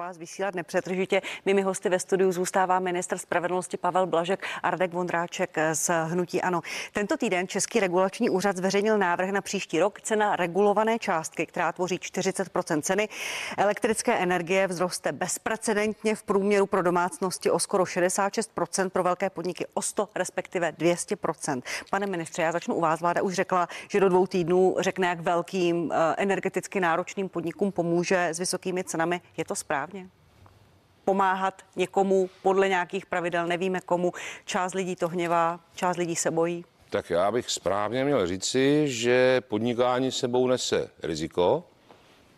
vás vysílat nepřetržitě. Mými hosty ve studiu zůstává ministr spravedlnosti Pavel Blažek a Radek Vondráček z Hnutí Ano. Tento týden Český regulační úřad zveřejnil návrh na příští rok. Cena regulované částky, která tvoří 40% ceny elektrické energie, vzroste bezprecedentně v průměru pro domácnosti o skoro 66% pro velké podniky o 100, respektive 200% Pane ministře, já začnu u vás. Vláda už řekla, že do dvou týdnů řekne, jak velkým eh, energeticky náročným podnikům pomůže s vysokými cenami. Je to správně? Správně? Pomáhat někomu podle nějakých pravidel, nevíme komu. Část lidí to hněvá, část lidí se bojí. Tak já bych správně měl říci, že podnikání sebou nese riziko.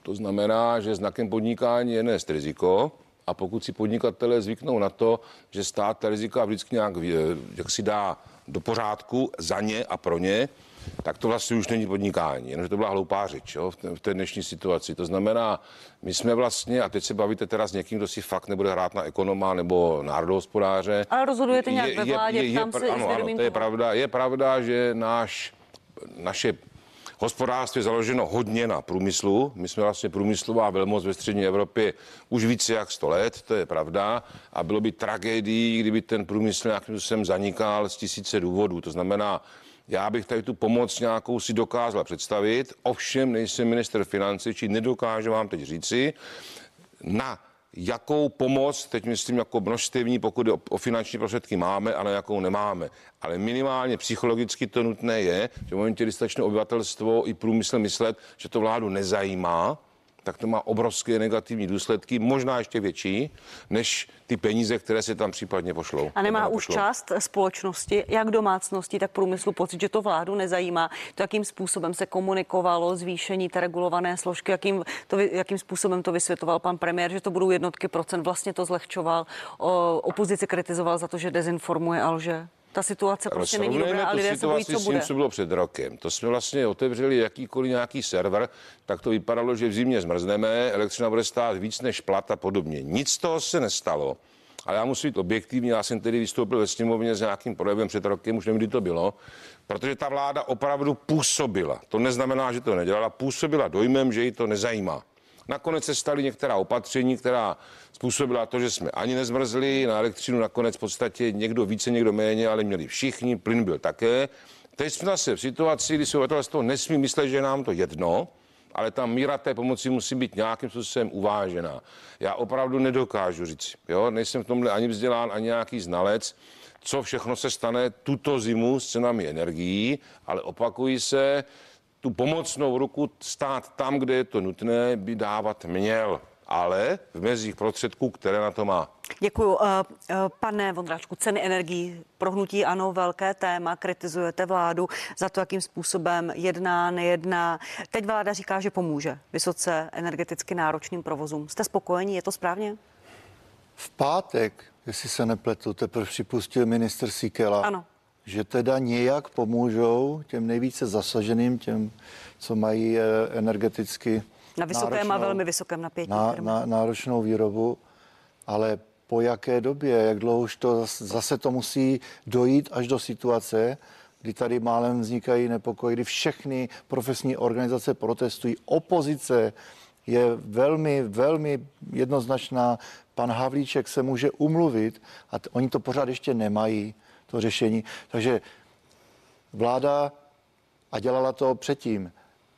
To znamená, že znakem podnikání je nést riziko. A pokud si podnikatelé zvyknou na to, že stát ta rizika vždycky nějak jak si dá do pořádku za ně a pro ně, tak to vlastně už není podnikání, jenomže to byla hloupá řeč jo, v, té, v té dnešní situaci. To znamená, my jsme vlastně, a teď se bavíte teda s někým, kdo si fakt nebude hrát na ekonoma nebo národohospodáře. Ale rozhodujete nějak je, ve vládě, je, je, je, se ano, ano, to je pravda, je pravda, že náš, naše Hospodářství je založeno hodně na průmyslu. My jsme vlastně průmyslová velmoc ve střední Evropě už více jak 100 let, to je pravda. A bylo by tragédií, kdyby ten průmysl nějakým způsobem zanikal z tisíce důvodů. To znamená, já bych tady tu pomoc nějakou si dokázal představit, ovšem nejsem minister financí, či nedokážu vám teď říci, na jakou pomoc, teď myslím jako množstevní, pokud o, o finanční prostředky máme a na jakou nemáme. Ale minimálně psychologicky to nutné je, že v momentě, kdy obyvatelstvo i průmysl myslet, že to vládu nezajímá, tak to má obrovské negativní důsledky, možná ještě větší, než ty peníze, které se tam případně pošlou. A nemá už pošlou. část společnosti, jak domácnosti, tak průmyslu pocit, že to vládu nezajímá, to, jakým způsobem se komunikovalo zvýšení té regulované složky, jakým, to, jakým způsobem to vysvětoval pan premiér, že to budou jednotky procent, vlastně to zlehčoval, o, opozici kritizoval za to, že dezinformuje a lže ta situace prostě není dobrá a lidé se bojí, co bude. S tím, co bylo před rokem. To jsme vlastně otevřeli jakýkoliv nějaký server, tak to vypadalo, že v zimě zmrzneme, elektřina bude stát víc než plat a podobně. Nic z toho se nestalo. Ale já musím být objektivní, já jsem tedy vystoupil ve sněmovně s nějakým projevem před rokem, už nevím, kdy to bylo, protože ta vláda opravdu působila. To neznamená, že to nedělala, působila dojmem, že ji to nezajímá. Nakonec se staly některá opatření, která způsobila to, že jsme ani nezmrzli, na elektřinu nakonec v podstatě někdo více, někdo méně, ale měli všichni, plyn byl také. Teď jsme zase v situaci, kdy si obyvatelstvo nesmí myslet, že nám to jedno, ale ta míra té pomoci musí být nějakým způsobem uvážená. Já opravdu nedokážu říct, jo, nejsem v tomhle ani vzdělán, ani nějaký znalec, co všechno se stane tuto zimu s cenami energií, ale opakují se, tu pomocnou ruku stát tam, kde je to nutné, by dávat měl ale v mezích prostředků, které na to má. Děkuji. Eh, eh, pane Vondráčku, ceny energií prohnutí ano, velké téma, kritizujete vládu za to, jakým způsobem jedná, nejedná. Teď vláda říká, že pomůže vysoce energeticky náročným provozům. Jste spokojení, je to správně? V pátek, jestli se nepletu, teprve připustil minister Sikela. Ano že teda nějak pomůžou těm nejvíce zasaženým, těm, co mají eh, energeticky na vysokém náročnou, a velmi vysokém napětí. Na, na, náročnou výrobu, ale po jaké době, jak dlouho už to zase to musí dojít až do situace, kdy tady málem vznikají nepokoje, kdy všechny profesní organizace protestují. Opozice je velmi, velmi jednoznačná. Pan Havlíček se může umluvit a t- oni to pořád ještě nemají to řešení. Takže vláda, a dělala to předtím,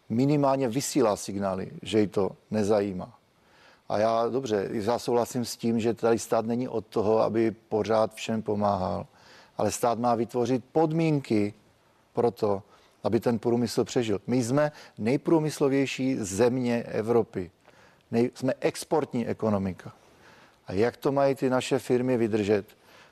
minimálně vysílá signály, že ji to nezajímá. A já dobře, já souhlasím s tím, že tady stát není od toho, aby pořád všem pomáhal, ale stát má vytvořit podmínky pro to, aby ten průmysl přežil. My jsme nejprůmyslovější země Evropy. Nej, jsme exportní ekonomika. A jak to mají ty naše firmy vydržet?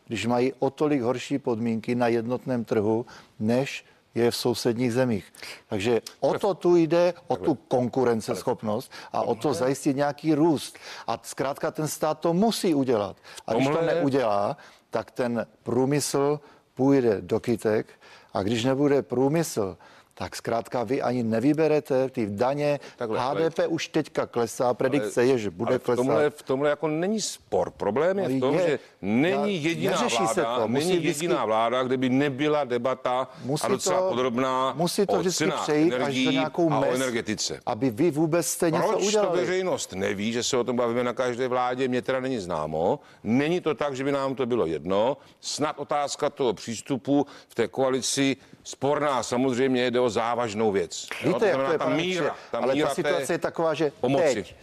Když mají o tolik horší podmínky na jednotném trhu, než je v sousedních zemích. Takže o to tu jde, o tu konkurenceschopnost a o to zajistit nějaký růst. A zkrátka ten stát to musí udělat. A když to neudělá, tak ten průmysl půjde do kytek a když nebude průmysl, tak zkrátka vy ani nevyberete ty daně. Takhle, HDP ale- už teďka klesá, predikce je, že bude Ale v klesat. tomhle, v tomhle jako není spor. Problém je Ale v tom, je. že není Já- jediná neřeší se vláda, to. Musí není vždycky- jediná vláda, kde by nebyla debata Musí a docela to- podrobná musí to o vždycky cenách přejít až za nějakou a o energetice. aby vy vůbec jste něco Proč to udělali. veřejnost neví, že se o tom bavíme na každé vládě, mě teda není známo. Není to tak, že by nám to bylo jedno. Snad otázka toho přístupu v té koalici sporná samozřejmě jde o závažnou věc. Jo, Víte, jak to je, ta pane míra, ta ale míra ta té situace je taková, že pomoci. teď,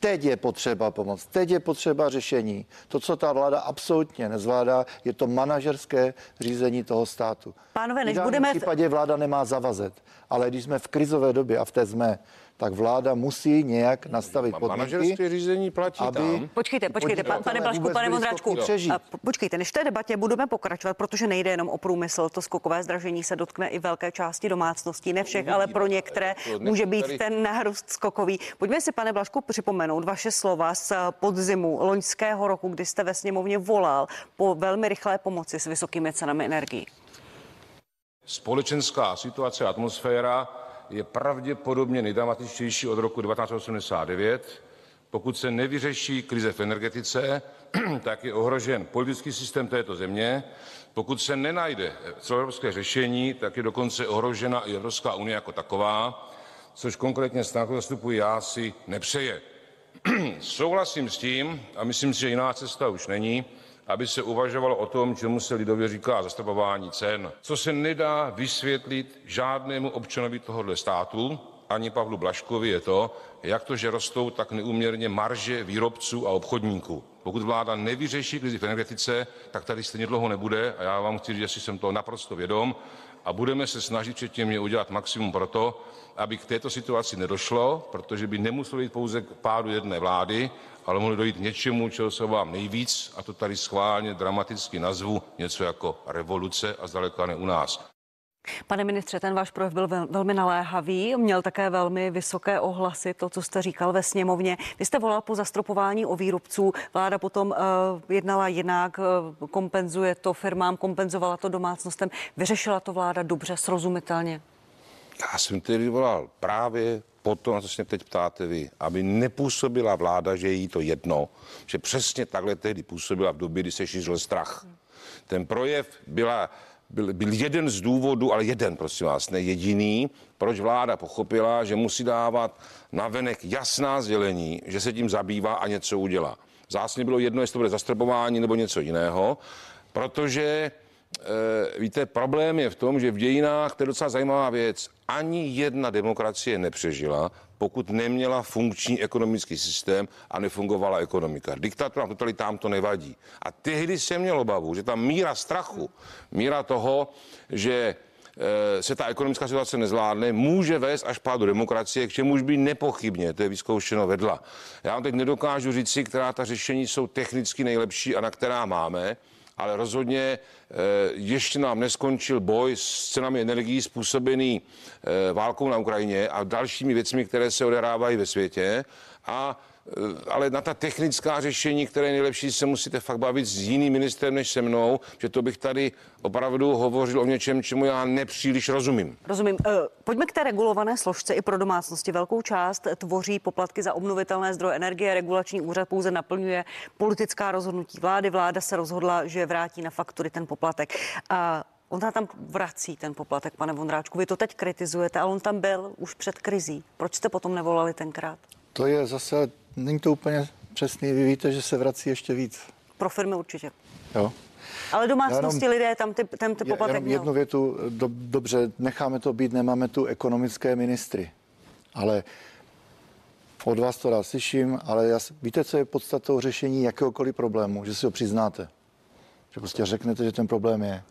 teď je potřeba pomoc, teď je potřeba řešení. To, co ta vláda absolutně nezvládá, je to manažerské řízení toho státu. Pánové, než v budeme- případě vláda nemá zavazet, ale když jsme v krizové době a v té jsme, tak vláda musí nějak nastavit Ma- podmínky, řízení platí aby tam. Počkejte, počkejte, pa, pane vůbec pane Vondráčku, počkejte, než v té debatě budeme pokračovat, protože nejde jenom o průmysl, to skokové zdražení se dotkne i velké části domácností, ne všech, ale pro některé může být ten nárůst skokový. Pojďme si, pane Blažku, připomenout vaše slova z podzimu loňského roku, kdy jste ve sněmovně volal po velmi rychlé pomoci s vysokými cenami energií. Společenská situace a atmosféra je pravděpodobně nejdramatičtější od roku 1989. Pokud se nevyřeší krize v energetice, tak je ohrožen politický systém této země. Pokud se nenajde celoevropské řešení, tak je dokonce ohrožena i Evropská unie jako taková, což konkrétně stát zastupuji já si nepřeje. Souhlasím s tím, a myslím si, že jiná cesta už není, aby se uvažovalo o tom, čemu se lidově říká zastropování cen. Co se nedá vysvětlit žádnému občanovi tohoto státu, ani Pavlu Blaškovi, je to, jak to, že rostou tak neuměrně marže výrobců a obchodníků. Pokud vláda nevyřeší krizi v energetice, tak tady stejně dlouho nebude a já vám chci říct, že si jsem toho naprosto vědom a budeme se snažit včetně mě udělat maximum pro to, aby k této situaci nedošlo, protože by nemuselo jít pouze k pádu jedné vlády, ale mohlo dojít něčemu, čeho se vám nejvíc, a to tady schválně dramaticky nazvu něco jako revoluce a zdaleka ne u nás. Pane ministře, ten váš projev byl vel, velmi naléhavý, měl také velmi vysoké ohlasy, to, co jste říkal ve sněmovně. Vy jste volal po zastropování o výrobců, vláda potom uh, jednala jinak, uh, kompenzuje to firmám, kompenzovala to domácnostem. Vyřešila to vláda dobře, srozumitelně? Já jsem tedy volal právě po to, na co se teď ptáte vy, aby nepůsobila vláda, že jí to jedno, že přesně takhle tehdy působila v době, kdy se šířil strach. Ten projev byla, byl, byl jeden z důvodů, ale jeden, prosím vás, ne jediný, proč vláda pochopila, že musí dávat na venek jasná sdělení, že se tím zabývá a něco udělá. Zásně bylo jedno, jestli to bude zastropování nebo něco jiného, protože e, víte, problém je v tom, že v dějinách, to je docela zajímavá věc, ani jedna demokracie nepřežila, pokud neměla funkční ekonomický systém a nefungovala ekonomika. Diktatura totalitám to nevadí. A tehdy jsem měl obavu, že ta míra strachu, míra toho, že eh, se ta ekonomická situace nezvládne, může vést až pádu demokracie, k čemuž by nepochybně, to je vyzkoušeno vedla. Já vám teď nedokážu říct si, která ta řešení jsou technicky nejlepší a na která máme, ale rozhodně eh, ještě nám neskončil boj s cenami energií způsobený eh, válkou na Ukrajině a dalšími věcmi, které se odehrávají ve světě. A ale na ta technická řešení, které je nejlepší, se musíte fakt bavit s jiným ministrem než se mnou, že to bych tady opravdu hovořil o něčem, čemu já nepříliš rozumím. Rozumím. Eh, Pojďme k té regulované složce i pro domácnosti. Velkou část tvoří poplatky za obnovitelné zdroje energie. Regulační úřad pouze naplňuje politická rozhodnutí vlády. Vláda se rozhodla, že vrátí na faktury ten poplatek. A On tam vrací ten poplatek, pane Vondráčku. Vy to teď kritizujete, ale on tam byl už před krizí. Proč jste potom nevolali tenkrát? To je zase, není to úplně přesný, vy víte, že se vrací ještě víc. Pro firmy určitě. Jo? Ale domácnosti jenom- lidé tam ty, ten ty poplatek jenom jednu větu, do, dobře, necháme to být, nemáme tu ekonomické ministry, ale od vás to rád slyším, ale já, víte, co je podstatou řešení jakéhokoliv problému, že si ho přiznáte. Že prostě řeknete, že ten problém je.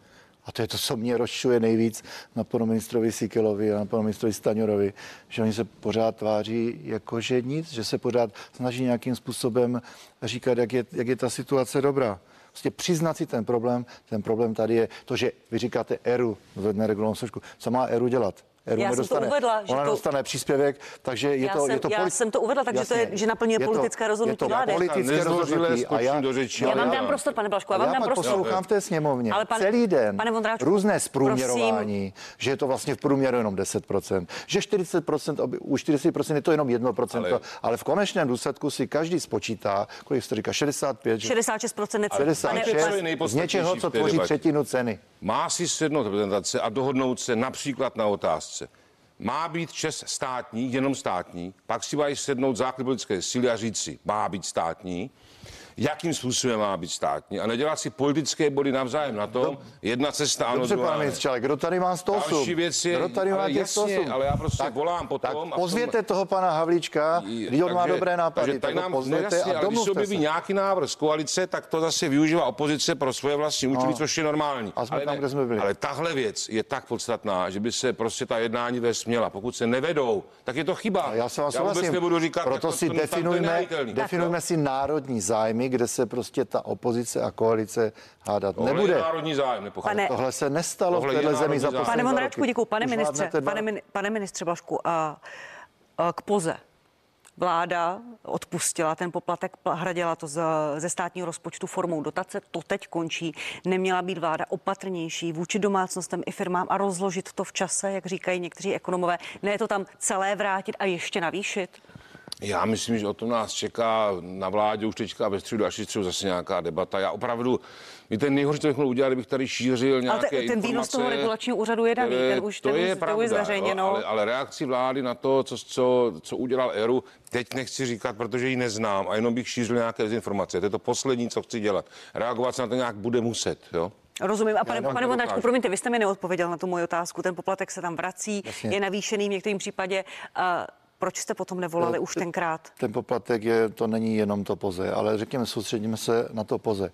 A to je to, co mě rozčuje nejvíc na panu ministrovi Sikelovi a na panu ministrovi Staňurovi, že oni se pořád tváří jako že nic, že se pořád snaží nějakým způsobem říkat, jak je, jak je ta situace dobrá. Prostě přiznat si ten problém, ten problém tady je to, že vy říkáte ERU, neregulovanou složku. Co má ERU dělat? Já jsem to nedostane, uvedla, že ona to- dostane příspěvek, takže je Já to, jsem- je to já jsem to uvedla, takže to je- že naplňuje politické rozhodnutí je to vlády. politické rozhodnutí a já, do řeči, Já vám dám prostor, pane Blažku, já vám já dám prostor. poslouchám v té sněmovně Ale pane- celý den pane Vondráčku, různé zprůměrování, že je to vlastně v průměru jenom 10%, že 40%, oby- u 40% je to jenom 1%, ale, Ale- v konečném důsledku si každý spočítá, kolik jste říká, 65, že- 66% necelý. Pane- 66 Co je z něčeho, co tvoří třetinu ceny. Má si sednout reprezentace a dohodnout se například na otázce. Má být Čes státní, jenom státní, pak si mají sednout základ politické síly a říct si, má být státní, jakým způsobem má být státní a nedělat si politické body navzájem na tom, jedna cesta ano, Dobře, pane ne. ministře, kdo tady má 108? Další věc je, kdo tady má ale jasně, 108? ale já prostě tak, volám tak potom a v tom- pozvěte toho pana Havlíčka, když on má dobré nápady, takže tak nám, no pozvěte jasně, a ale když se objeví nějaký návrh z koalice, tak to zase využívá opozice pro svoje vlastní účely, což je normální. A jsme ale, tam, kde jsme byli. ale tahle věc je tak podstatná, že by se prostě ta jednání vést měla. Pokud se nevedou, tak je to chyba. Já se vás já vůbec nebudu říkat, Proto si tak definujme, nehájitelný. definujme si národní zájmy, kde se prostě ta opozice a koalice hádat Tohle nebude. je národní zájem, nepochopil. Pane- Tohle se nestalo Tohle v téhle zemi za poslední Pane Vondráčku, děkuji. Pane Už ministře, pane, min- pane ministře Blažku, a, a k poze. Vláda odpustila ten poplatek, pl- hradila to z, ze státního rozpočtu formou dotace, to teď končí. Neměla být vláda opatrnější vůči domácnostem i firmám a rozložit to v čase, jak říkají někteří ekonomové. Ne to tam celé vrátit a ještě navýšit? Já myslím, že o tom nás čeká na vládě už teďka ve středu až středu zase nějaká debata. Já opravdu, mi ten nejhorší, co bych mohl udělat, kdybych tady šířil nějaké Ale te- ten výnos toho regulačního úřadu je daný, ten už- to ten je už- to pravda, už zveřejněno. jo, Ale, ale reakci vlády na to, co, co, co udělal Eru, teď nechci říkat, protože ji neznám a jenom bych šířil nějaké dezinformace. To je to poslední, co chci dělat. Reagovat se na to nějak bude muset. Jo? Rozumím. A pane, pane to dokážu. promiňte, vy jste mi neodpověděl na tu moji otázku. Ten poplatek se tam vrací, Jasně. je navýšený v některém případě. Proč jste potom nevolali už tenkrát? Ten poplatek je, to není jenom to poze, ale řekněme, soustředíme se na to poze.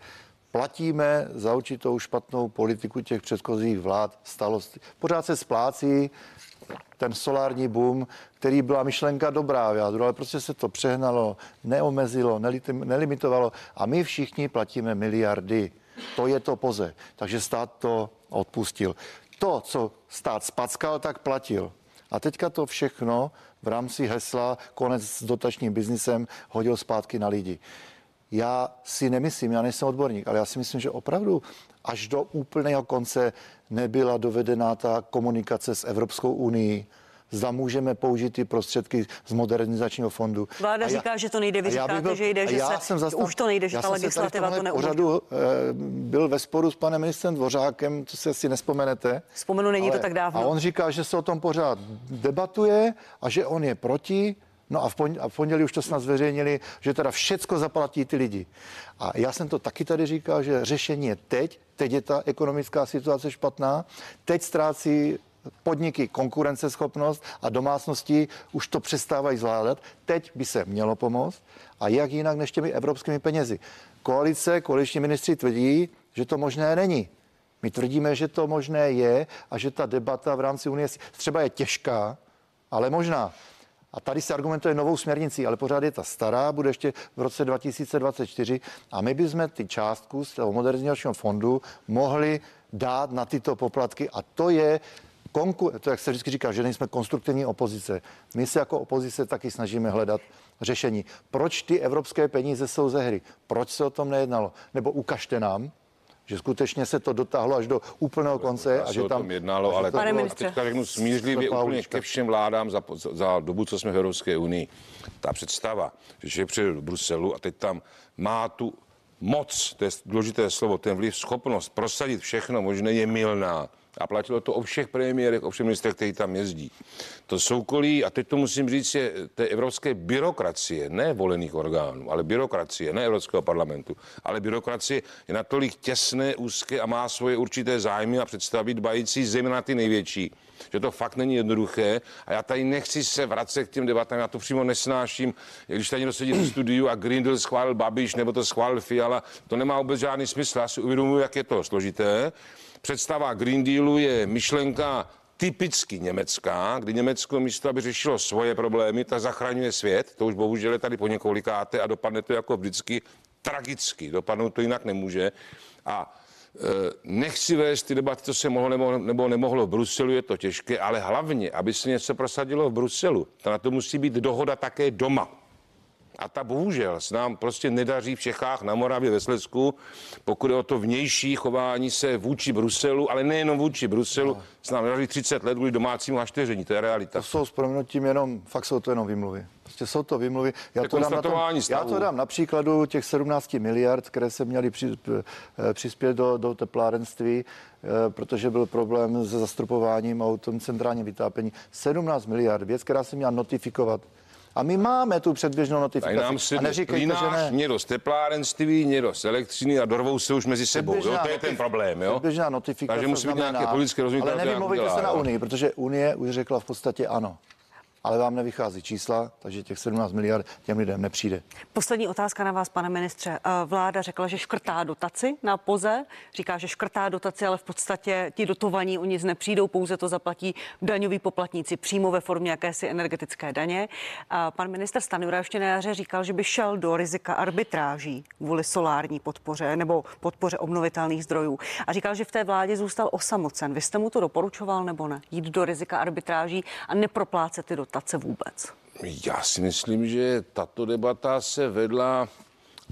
Platíme za určitou špatnou politiku těch předchozích vlád stalosti. Pořád se splácí ten solární boom, který byla myšlenka dobrá v jádru, ale prostě se to přehnalo, neomezilo, nelimitovalo a my všichni platíme miliardy. To je to poze. Takže stát to odpustil. To, co stát spackal, tak platil. A teďka to všechno v rámci hesla konec s dotačním biznisem hodil zpátky na lidi. Já si nemyslím, já nejsem odborník, ale já si myslím, že opravdu až do úplného konce nebyla dovedená ta komunikace s Evropskou unii. Zda můžeme použít ty prostředky z modernizačního fondu. Vláda A já- říká, že to nejde, vy říkáte, že jde, že já se- jsem že zastav- už to nejde, že ta se legislativa to neumožňuje. pořadu eh, byl ve sporu s panem ministrem Dvořákem, to si asi nespomenete. Vzpomenu, není to tak dávno. A on říká, že se o tom pořád debatuje a že on je proti. No a v, pon- a v pondělí už to snad zveřejnili, že teda všecko zaplatí ty lidi. A já jsem to taky tady říkal, že řešení je teď. Teď je ta ekonomická situace špatná. Teď ztrácí podniky konkurenceschopnost a domácnosti už to přestávají zvládat. Teď by se mělo pomoct. A jak jinak než těmi evropskými penězi. Koalice, koaliční ministři tvrdí, že to možné není. My tvrdíme, že to možné je a že ta debata v rámci Unie třeba je těžká, ale možná. A tady se argumentuje novou směrnicí, ale pořád je ta stará, bude ještě v roce 2024 a my bychom ty částku z toho modernizačního fondu mohli dát na tyto poplatky a to je konku- to, jak se vždycky říká, že nejsme konstruktivní opozice. My se jako opozice taky snažíme hledat řešení. Proč ty evropské peníze jsou ze hry? Proč se o tom nejednalo? Nebo ukažte nám, že skutečně se to dotáhlo až do úplného konce Já a se že o tam tom jednalo, ale to Pane bylo- teďka řeknu smířlivě úplně ke všem vládám za, za, za dobu, co jsme v Evropské unii. Ta představa, že přijde do Bruselu a teď tam má tu moc, to je důležité slovo, ten vliv, schopnost prosadit všechno možné je milná. A platilo to o všech premiérech, o všech ministrech, kteří tam jezdí. To soukolí, a teď to musím říct, je té evropské byrokracie, ne volených orgánů, ale byrokracie, ne Evropského parlamentu, ale byrokracie je natolik těsné, úzké a má svoje určité zájmy a představy dbající zejména na ty největší, že to fakt není jednoduché. A já tady nechci se vracet k těm debatám, já to přímo nesnáším. Když tady někdo sedí v studiu a Green Deal schválil Babiš nebo to schválil Fiala, to nemá vůbec žádný smysl. Já si uvědomuji, jak je to složité. Představa Green Dealu je myšlenka typicky německá, kdy Německo místo, aby řešilo svoje problémy, tak zachraňuje svět. To už bohužel je tady po několikáté a dopadne to jako vždycky tragicky. Dopadnout to jinak nemůže. A nechci vést ty debaty, co se mohlo nebo, nebo nemohlo v Bruselu, je to těžké, ale hlavně, aby se něco prosadilo v Bruselu, to na to musí být dohoda také doma. A ta bohužel se nám prostě nedaří v Čechách, na Moravě, ve Slezsku, pokud je o to vnější chování se vůči Bruselu, ale nejenom vůči Bruselu, no. se nám nedaří 30 let kvůli domácímu hašteření, to je realita. To jsou s proměnutím jenom, fakt jsou to jenom vymluvy. Prostě jsou to vymluvy. Já to, dám na tom, já to dám na příkladu těch 17 miliard, které se měly při, eh, přispět do, do teplárenství, eh, protože byl problém se zastropováním a o tom centrálním vytápění. 17 miliard, věc, která se měla notifikovat a my máme tu předběžnou notifikaci. Nám se a neříkejte, že ne. někdo z teplárenství, někdo z elektřiny a dorvou se už mezi sebou. Jo? To je ten problém. Jo? Předběžná notifikace Takže musí být nějaké politické rozhodnutí. Ale nevymluvejte se na Unii, protože Unie už řekla v podstatě ano ale vám nevychází čísla, takže těch 17 miliard těm lidem nepřijde. Poslední otázka na vás, pane ministře. Eh, vláda řekla, že škrtá dotaci na POZE, říká, že škrtá dotaci, ale v podstatě ti dotovaní o nic nepřijdou, pouze to zaplatí daňoví poplatníci přímo ve formě jakési energetické daně. A pan minister Stanjura ještě na jaře říkal, že by šel do rizika arbitráží kvůli solární podpoře nebo podpoře obnovitelných zdrojů. A říkal, že v té vládě zůstal osamocen. Vy jste mu to doporučoval nebo ne? Jít do rizika arbitráží a neproplácet ty dotace dotace vůbec? Já si myslím, že tato debata se vedla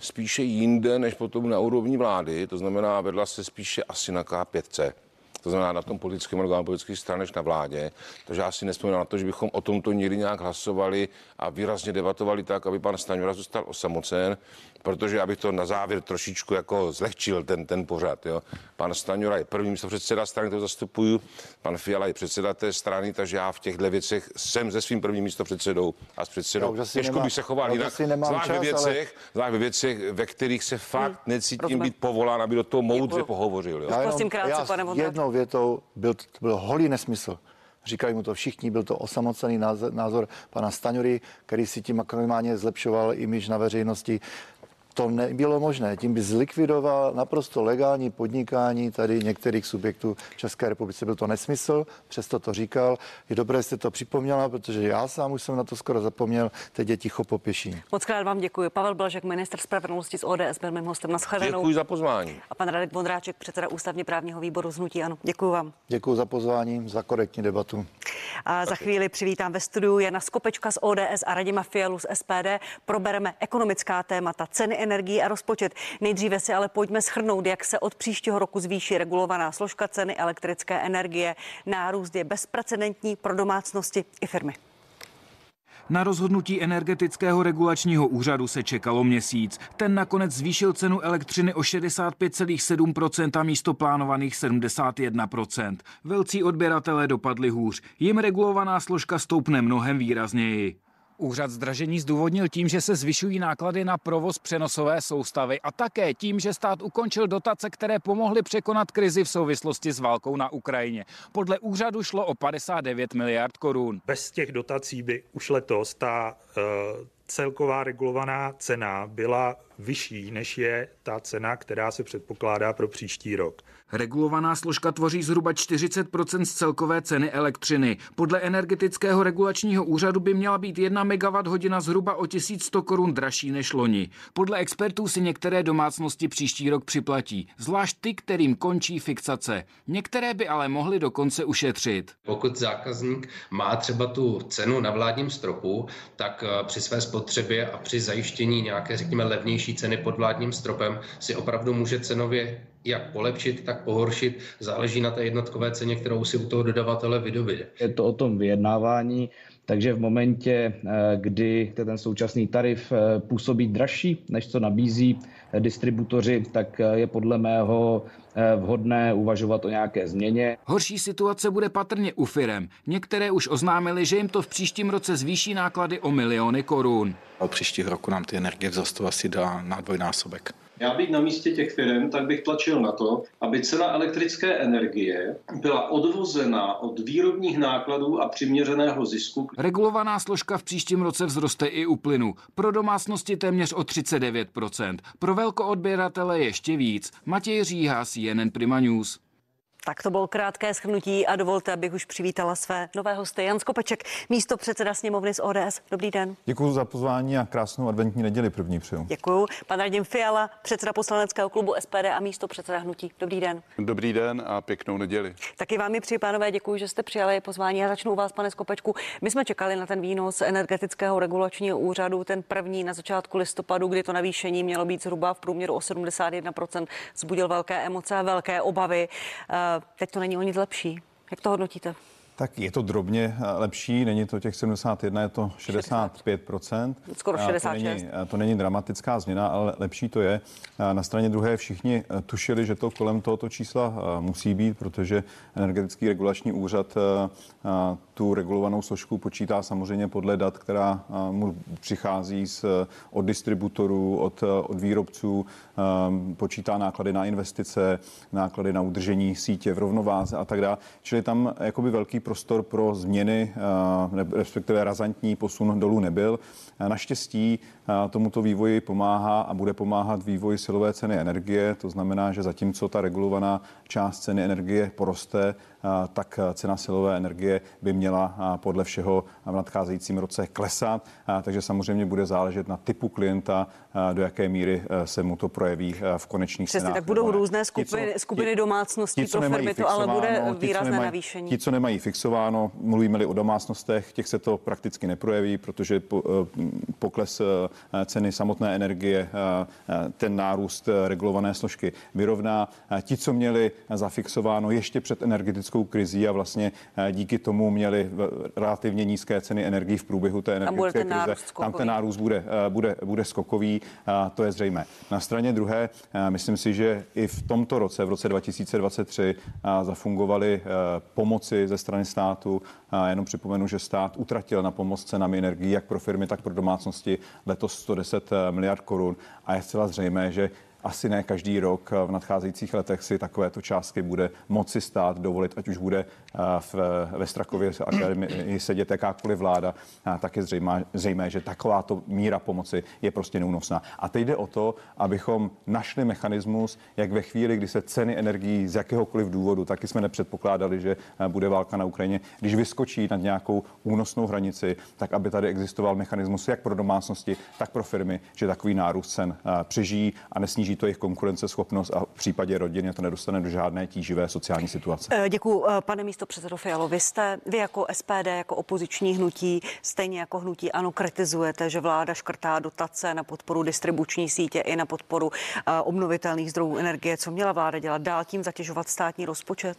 spíše jinde, než potom na úrovni vlády. To znamená, vedla se spíše asi na K5C to znamená na tom politickém orgánu politických stran než na vládě. Takže já si nespomínám na to, že bychom o tomto někdy nějak hlasovali a výrazně debatovali tak, aby pan Staňura zůstal osamocen, protože abych to na závěr trošičku jako zlehčil ten, ten pořad. Jo. Pan Staňura je první místo předseda strany, to zastupuju, pan Fiala je předseda té strany, takže já v těchto věcech jsem se svým prvním místo předsedou a s předsedou. Těžko bych se choval jinak, zvlášť ve věcech, ale... zvlášť ve věcech, ve kterých se fakt hmm, necítím rozumím. být povolán, aby do toho moudře pohovořil. Jo. Já jenom, krátce, pane jednou větou, byl, to byl holý nesmysl. Říkali mu to všichni, byl to osamocený názor, názor pana Staňury, který si tím minimálně zlepšoval imiž na veřejnosti to nebylo možné. Tím by zlikvidoval naprosto legální podnikání tady některých subjektů v České republice. Byl to nesmysl, přesto to říkal. Je dobré, že jste to připomněla, protože já sám už jsem na to skoro zapomněl. Teď je ticho po pěšině. Moc krát vám děkuji. Pavel Blažek, minister spravedlnosti z ODS, byl mým hostem na shledanou. Děkuji za pozvání. A pan Radek Vondráček, předseda ústavně právního výboru z Hnutí. Ano, děkuji vám. Děkuji za pozvání, za korektní debatu. A za chvíli přivítám ve studiu Jana Skopečka z ODS a Radima Fialu z SPD. Probereme ekonomická témata, ceny energií a rozpočet. Nejdříve si ale pojďme schrnout, jak se od příštího roku zvýší regulovaná složka ceny elektrické energie. Nárůst je bezprecedentní pro domácnosti i firmy. Na rozhodnutí energetického regulačního úřadu se čekalo měsíc. Ten nakonec zvýšil cenu elektřiny o 65,7% místo plánovaných 71%. Velcí odběratelé dopadli hůř. Jim regulovaná složka stoupne mnohem výrazněji. Úřad zdražení zdůvodnil tím, že se zvyšují náklady na provoz přenosové soustavy a také tím, že stát ukončil dotace, které pomohly překonat krizi v souvislosti s válkou na Ukrajině. Podle úřadu šlo o 59 miliard korun. Bez těch dotací by už letos ta uh, celková regulovaná cena byla vyšší, než je ta cena, která se předpokládá pro příští rok. Regulovaná složka tvoří zhruba 40% z celkové ceny elektřiny. Podle energetického regulačního úřadu by měla být 1 MWh zhruba o 1100 korun dražší než loni. Podle expertů si některé domácnosti příští rok připlatí, zvlášť ty, kterým končí fixace. Některé by ale mohly dokonce ušetřit. Pokud zákazník má třeba tu cenu na vládním stropu, tak eh, při své spotřebě a při zajištění nějaké, řekněme, levnější ceny pod vládním stropem si opravdu může cenově jak polepšit, tak pohoršit. Záleží na té jednotkové ceně, kterou si u toho dodavatele vydobije. Je to o tom vyjednávání, takže v momentě, eh, kdy ten současný tarif eh, působí dražší, než co nabízí eh, distributoři, tak je podle mého vhodné uvažovat o nějaké změně. Horší situace bude patrně u firem. Některé už oznámili, že jim to v příštím roce zvýší náklady o miliony korun. Od příštího roku nám ty energie vzrostou asi na dvojnásobek. Já bych na místě těch firm, tak bych tlačil na to, aby cena elektrické energie byla odvozena od výrobních nákladů a přiměřeného zisku. Regulovaná složka v příštím roce vzroste i u plynu. Pro domácnosti téměř o 39%. Pro velkoodběratele ještě víc. Matěj Říha, CNN Prima News. Tak to bylo krátké schrnutí a dovolte, abych už přivítala své nové hosty. Jan Skopeček, místo předseda sněmovny z ODS. Dobrý den. Děkuji za pozvání a krásnou adventní neděli první přeju. Děkuji. Pan Radim Fiala, předseda poslaneckého klubu SPD a místo předseda hnutí. Dobrý den. Dobrý den a pěknou neděli. Taky vám je při pánové, děkuji, že jste přijali pozvání. Já začnu u vás, pane Skopečku. My jsme čekali na ten výnos energetického regulačního úřadu, ten první na začátku listopadu, kdy to navýšení mělo být zhruba v průměru o 71%, zbudil velké emoce a velké obavy. Teď to není o nic lepší. Jak to hodnotíte? Tak je to drobně eh, lepší, není to těch 71, je to 65% Skoro 66. To není, to není dramatická změna, ale lepší to je. Na straně druhé všichni eh, tušili, že to kolem tohoto čísla eh, musí být, protože energetický regulační úřad tu regulovanou složku počítá samozřejmě podle dat, která mu přichází z, od distributorů, od, od výrobců, počítá náklady na investice, náklady na udržení sítě v rovnováze a tak dále. Čili tam jakoby velký prostor pro změny, respektive razantní posun dolů nebyl. Naštěstí tomuto vývoji pomáhá a bude pomáhat vývoj silové ceny energie. To znamená, že zatímco ta regulovaná část ceny energie poroste, tak cena silové energie by měla podle všeho v nadcházejícím roce klesat. Takže samozřejmě bude záležet na typu klienta, do jaké míry se mu to projeví v konečných Přesně, cenách. tak budou různé skupiny, ti, co, skupiny domácností ti, pro firmy, to ale bude výrazné nemají, navýšení. Ti, co nemají fixováno, mluvíme-li o domácnostech, těch se to prakticky neprojeví, protože pokles ceny samotné energie ten nárůst regulované složky vyrovná. Ti, co měli zafixováno ještě před energetickou krizí a vlastně díky tomu měli relativně nízké ceny energií v průběhu té energetické krize, tam ten nárůst bude, bude, bude skokový, to je zřejmé. Na straně druhé, myslím si, že i v tomto roce, v roce 2023, zafungovaly pomoci ze strany státu. Jenom připomenu, že stát utratil na pomoc cenami energií jak pro firmy, tak pro domácnosti letos 110 miliard korun a je zcela zřejmé, že asi ne každý rok v nadcházejících letech si takovéto částky bude moci stát dovolit, ať už bude v, ve Strakově akademii sedět jakákoliv vláda, tak je zřejmé, zřejmé, že takováto míra pomoci je prostě neúnosná. A teď jde o to, abychom našli mechanismus, jak ve chvíli, kdy se ceny energií z jakéhokoliv důvodu, taky jsme nepředpokládali, že bude válka na Ukrajině, když vyskočí nad nějakou únosnou hranici, tak aby tady existoval mechanismus jak pro domácnosti, tak pro firmy, že takový nárůst cen přežijí a nesníží to jejich konkurenceschopnost a v případě rodiny to nedostane do žádné tíživé sociální situace. Děkuji, pane místo předsedo Fialo, vy jste, vy jako SPD, jako opoziční hnutí, stejně jako hnutí ano, kritizujete, že vláda škrtá dotace na podporu distribuční sítě i na podporu uh, obnovitelných zdrojů energie. Co měla vláda dělat? Dál tím zatěžovat státní rozpočet?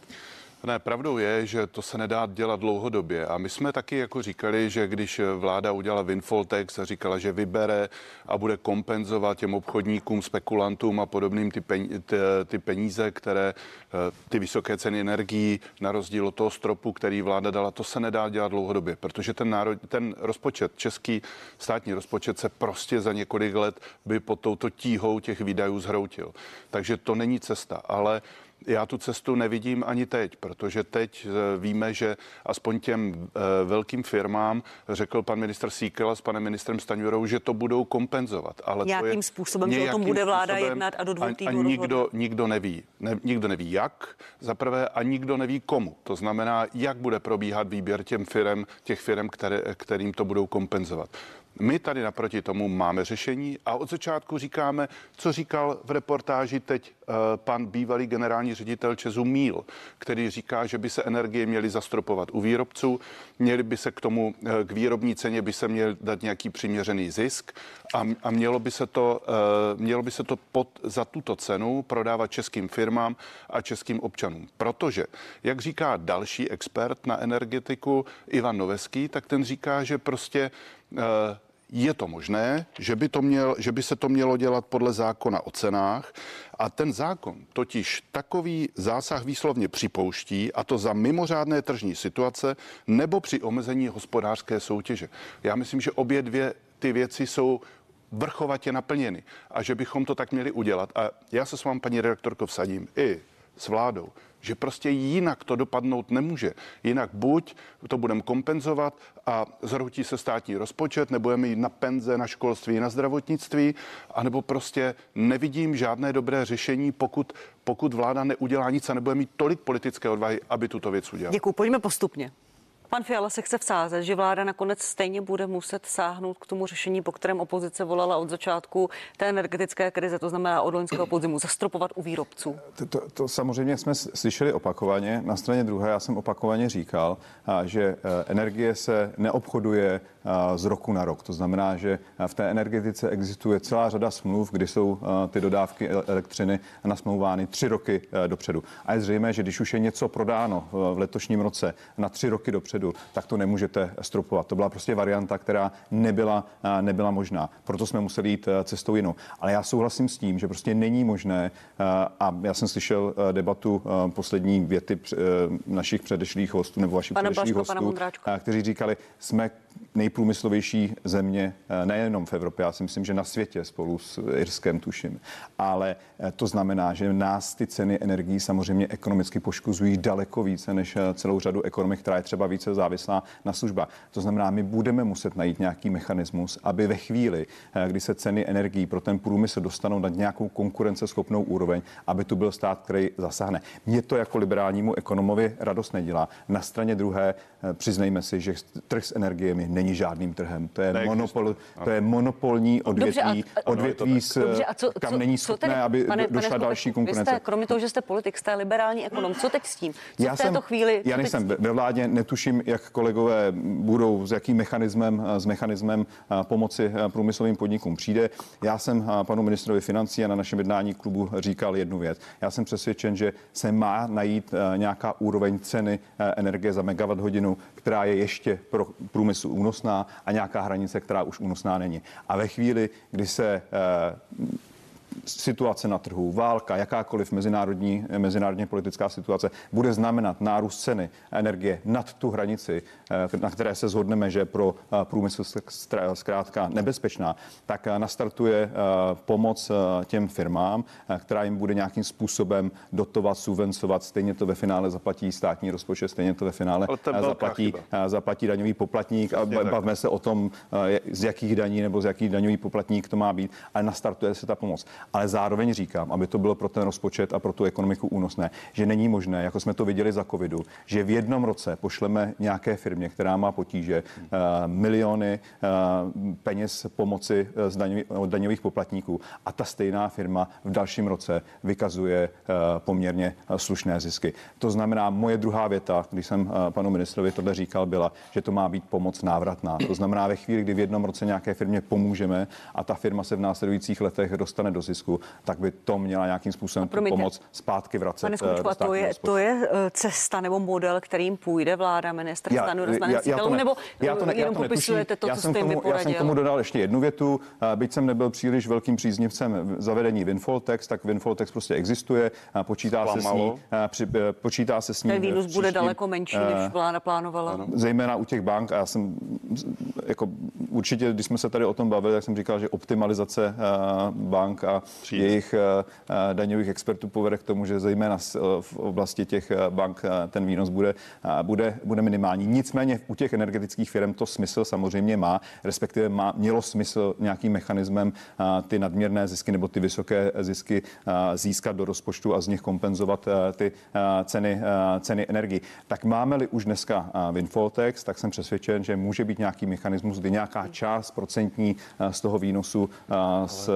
Ne, pravdou je, že to se nedá dělat dlouhodobě. A my jsme taky jako říkali, že když vláda udělala windfall tax a říkala, že vybere a bude kompenzovat těm obchodníkům, spekulantům a podobným ty, peníze, ty peníze, které eh, ty vysoké ceny energií na rozdíl od toho stropu, který vláda dala, to se nedá dělat dlouhodobě, protože ten, národ, ten rozpočet, český státní rozpočet se prostě za několik let by pod touto tíhou těch výdajů zhroutil. Takže to není cesta, ale já tu cestu nevidím ani teď, protože teď eh, víme, že aspoň těm eh, velkým firmám řekl pan ministr Síkela s panem ministrem Staňurou, že to budou kompenzovat. Ale nějakým to je, způsobem, že o tom bude vláda jednat a do dvou týdnů a nikdo, nikdo neví. Ne, nikdo neví jak, za prvé, a nikdo neví komu. To znamená, jak bude probíhat výběr těm firm, těch firm, které, kterým to budou kompenzovat. My tady naproti tomu máme řešení a od začátku říkáme, co říkal v reportáži teď uh, pan bývalý generální ředitel Česu Míl, který říká, že by se energie měly zastropovat u výrobců, měli by se k tomu, uh, k výrobní ceně by se měl dát nějaký přiměřený zisk a, a mělo by se to, uh, mělo by se to pod, za tuto cenu prodávat českým firmám a českým občanům. Protože, jak říká další expert na energetiku Ivan Noveský, tak ten říká, že prostě je to možné, že by, to měl, že by se to mělo dělat podle zákona o cenách a ten zákon totiž takový zásah výslovně připouští a to za mimořádné tržní situace nebo při omezení hospodářské soutěže. Já myslím, že obě dvě ty věci jsou vrchovatě naplněny a že bychom to tak měli udělat. A já se s vámi, paní redaktorko, vsadím i s vládou že prostě jinak to dopadnout nemůže. Jinak buď to budeme kompenzovat a zhrutí se státní rozpočet, nebudeme jít na penze, na školství, na zdravotnictví, anebo prostě nevidím žádné dobré řešení, pokud, pokud vláda neudělá nic a nebude mít tolik politické odvahy, aby tuto věc udělala. Děkuji, pojďme postupně. Pan Fiala se chce vsázet, že vláda nakonec stejně bude muset sáhnout k tomu řešení, po kterém opozice volala od začátku té energetické krize, to znamená od loňského podzimu, zastropovat u výrobců. To, to, to samozřejmě jsme slyšeli opakovaně. Na straně druhé já jsem opakovaně říkal, že e, energie se neobchoduje z roku na rok. To znamená, že v té energetice existuje celá řada smluv, kdy jsou ty dodávky elektřiny nasmlouvány tři roky e, dopředu. A je zřejmé, že když už je něco prodáno v letošním roce na tři roky dopředu, dopředu, tak to nemůžete stropovat. To byla prostě varianta, která nebyla, nebyla možná. Proto jsme museli jít e, cestou jinou. Ale já souhlasím s tím, že prostě není možné, e, a já jsem slyšel debatu poslední věty našich předešlých hostů nebo vašich Pane předešlých Blažko, hostů, kteří říkali, jsme nejprůmyslovější země nejenom v Evropě, já si myslím, že na světě spolu s Irskem tuším. Ale to znamená, že nás ty ceny energií samozřejmě ekonomicky poškozují daleko více než celou řadu ekonomik, která je třeba více závislá na službách. To znamená, my budeme muset najít nějaký mechanismus, aby ve chvíli, eh, kdy se ceny energií pro ten průmysl dostanou na nějakou konkurenceschopnou úroveň, aby tu byl stát, který zasáhne. Mně to jako liberálnímu ekonomovi radost nedělá. Na straně druhé eh, přiznejme si, že trh s energiemi není žádným trhem. To je, monopol, to je monopolní odvětví, dobře, a, odvětví, s, dobře, a co, kam co, není schopné, tedy, aby pane, došla pane, další konkurence. Vy jste, kromě toho, že jste politik, jste liberální ekonom. Co teď s tím? Co já v této jsem, chvíli? Já nejsem ve vládě, netuším, tuším, jak kolegové budou, s jakým mechanismem, s mechanismem pomoci průmyslovým podnikům přijde. Já jsem panu ministrovi financí a na našem jednání klubu říkal jednu věc. Já jsem přesvědčen, že se má najít nějaká úroveň ceny energie za megawatt hodinu, která je ještě pro průmysl únosná a nějaká hranice, která už únosná není. A ve chvíli, kdy se situace na trhu, válka, jakákoliv mezinárodní, mezinárodně politická situace bude znamenat nárůst ceny energie nad tu hranici, eh, na které se zhodneme, že pro eh, průmysl zkrátka nebezpečná, tak eh, nastartuje pomoc těm firmám, která jim bude nějakým způsobem dotovat, subvencovat. Stejně to ve finále zaplatí státní rozpočet, stejně to ve finále zaplatí, zaplatí daňový poplatník. A bavme se o tom, z jakých daní nebo z jakých daňový poplatník to má být, ale nastartuje se ta pomoc ale zároveň říkám, aby to bylo pro ten rozpočet a pro tu ekonomiku únosné, že není možné, jako jsme to viděli za covidu, že v jednom roce pošleme nějaké firmě, která má potíže, uh, miliony uh, peněz pomoci eh, z daňový, od daňových poplatníků a ta stejná firma v dalším roce vykazuje poměrně slušné zisky. To znamená, moje druhá věta, když jsem panu ministrovi tohle říkal, byla, že to má být pomoc návratná. To znamená, ve chvíli, kdy v jednom roce nějaké firmě pomůžeme a ta firma se v následujících letech dostane do zisku, zisku, tak by to měla nějakým způsobem no, pomoc zpátky vracet. Pane Skučku, a to je, to je eh, cesta nebo model, kterým půjde vláda ministra Stanu rozmanecitelů, nebo já to ne, jenom já to popisujete to, já co jsem jste tomu, Já jsem tomu dodal ještě jednu větu. Byť jsem nebyl příliš velkým příznivcem zavedení Winfall Tax, tak Winfall Tax prostě existuje. Počítá se s ní. Při, eh, počítá se s ní. Ten výnos bude daleko menší, než eh, vláda plánovala. Ano. Zejména u těch bank. A já jsem jako určitě, když jsme se tady o tom bavili, tak jsem říkal, že optimalizace bank a Přijde. jejich Eh, daňových expertů povede k tomu, že zejména eh, v oblasti těch eh, bank ten výnos bude, bude, bude minimální. Nicméně u těch energetických firm to smysl samozřejmě má, respektive má, mělo smysl nějakým mechanismem ty nadměrné zisky nebo ty vysoké zisky získat do rozpočtu a z nich kompenzovat ty ceny, ceny energii. Tak máme-li už dneska windfall tax, tak jsem přesvědčen, že může být nějaký mechanismus, kdy nějaká část procentní z toho výnosu z,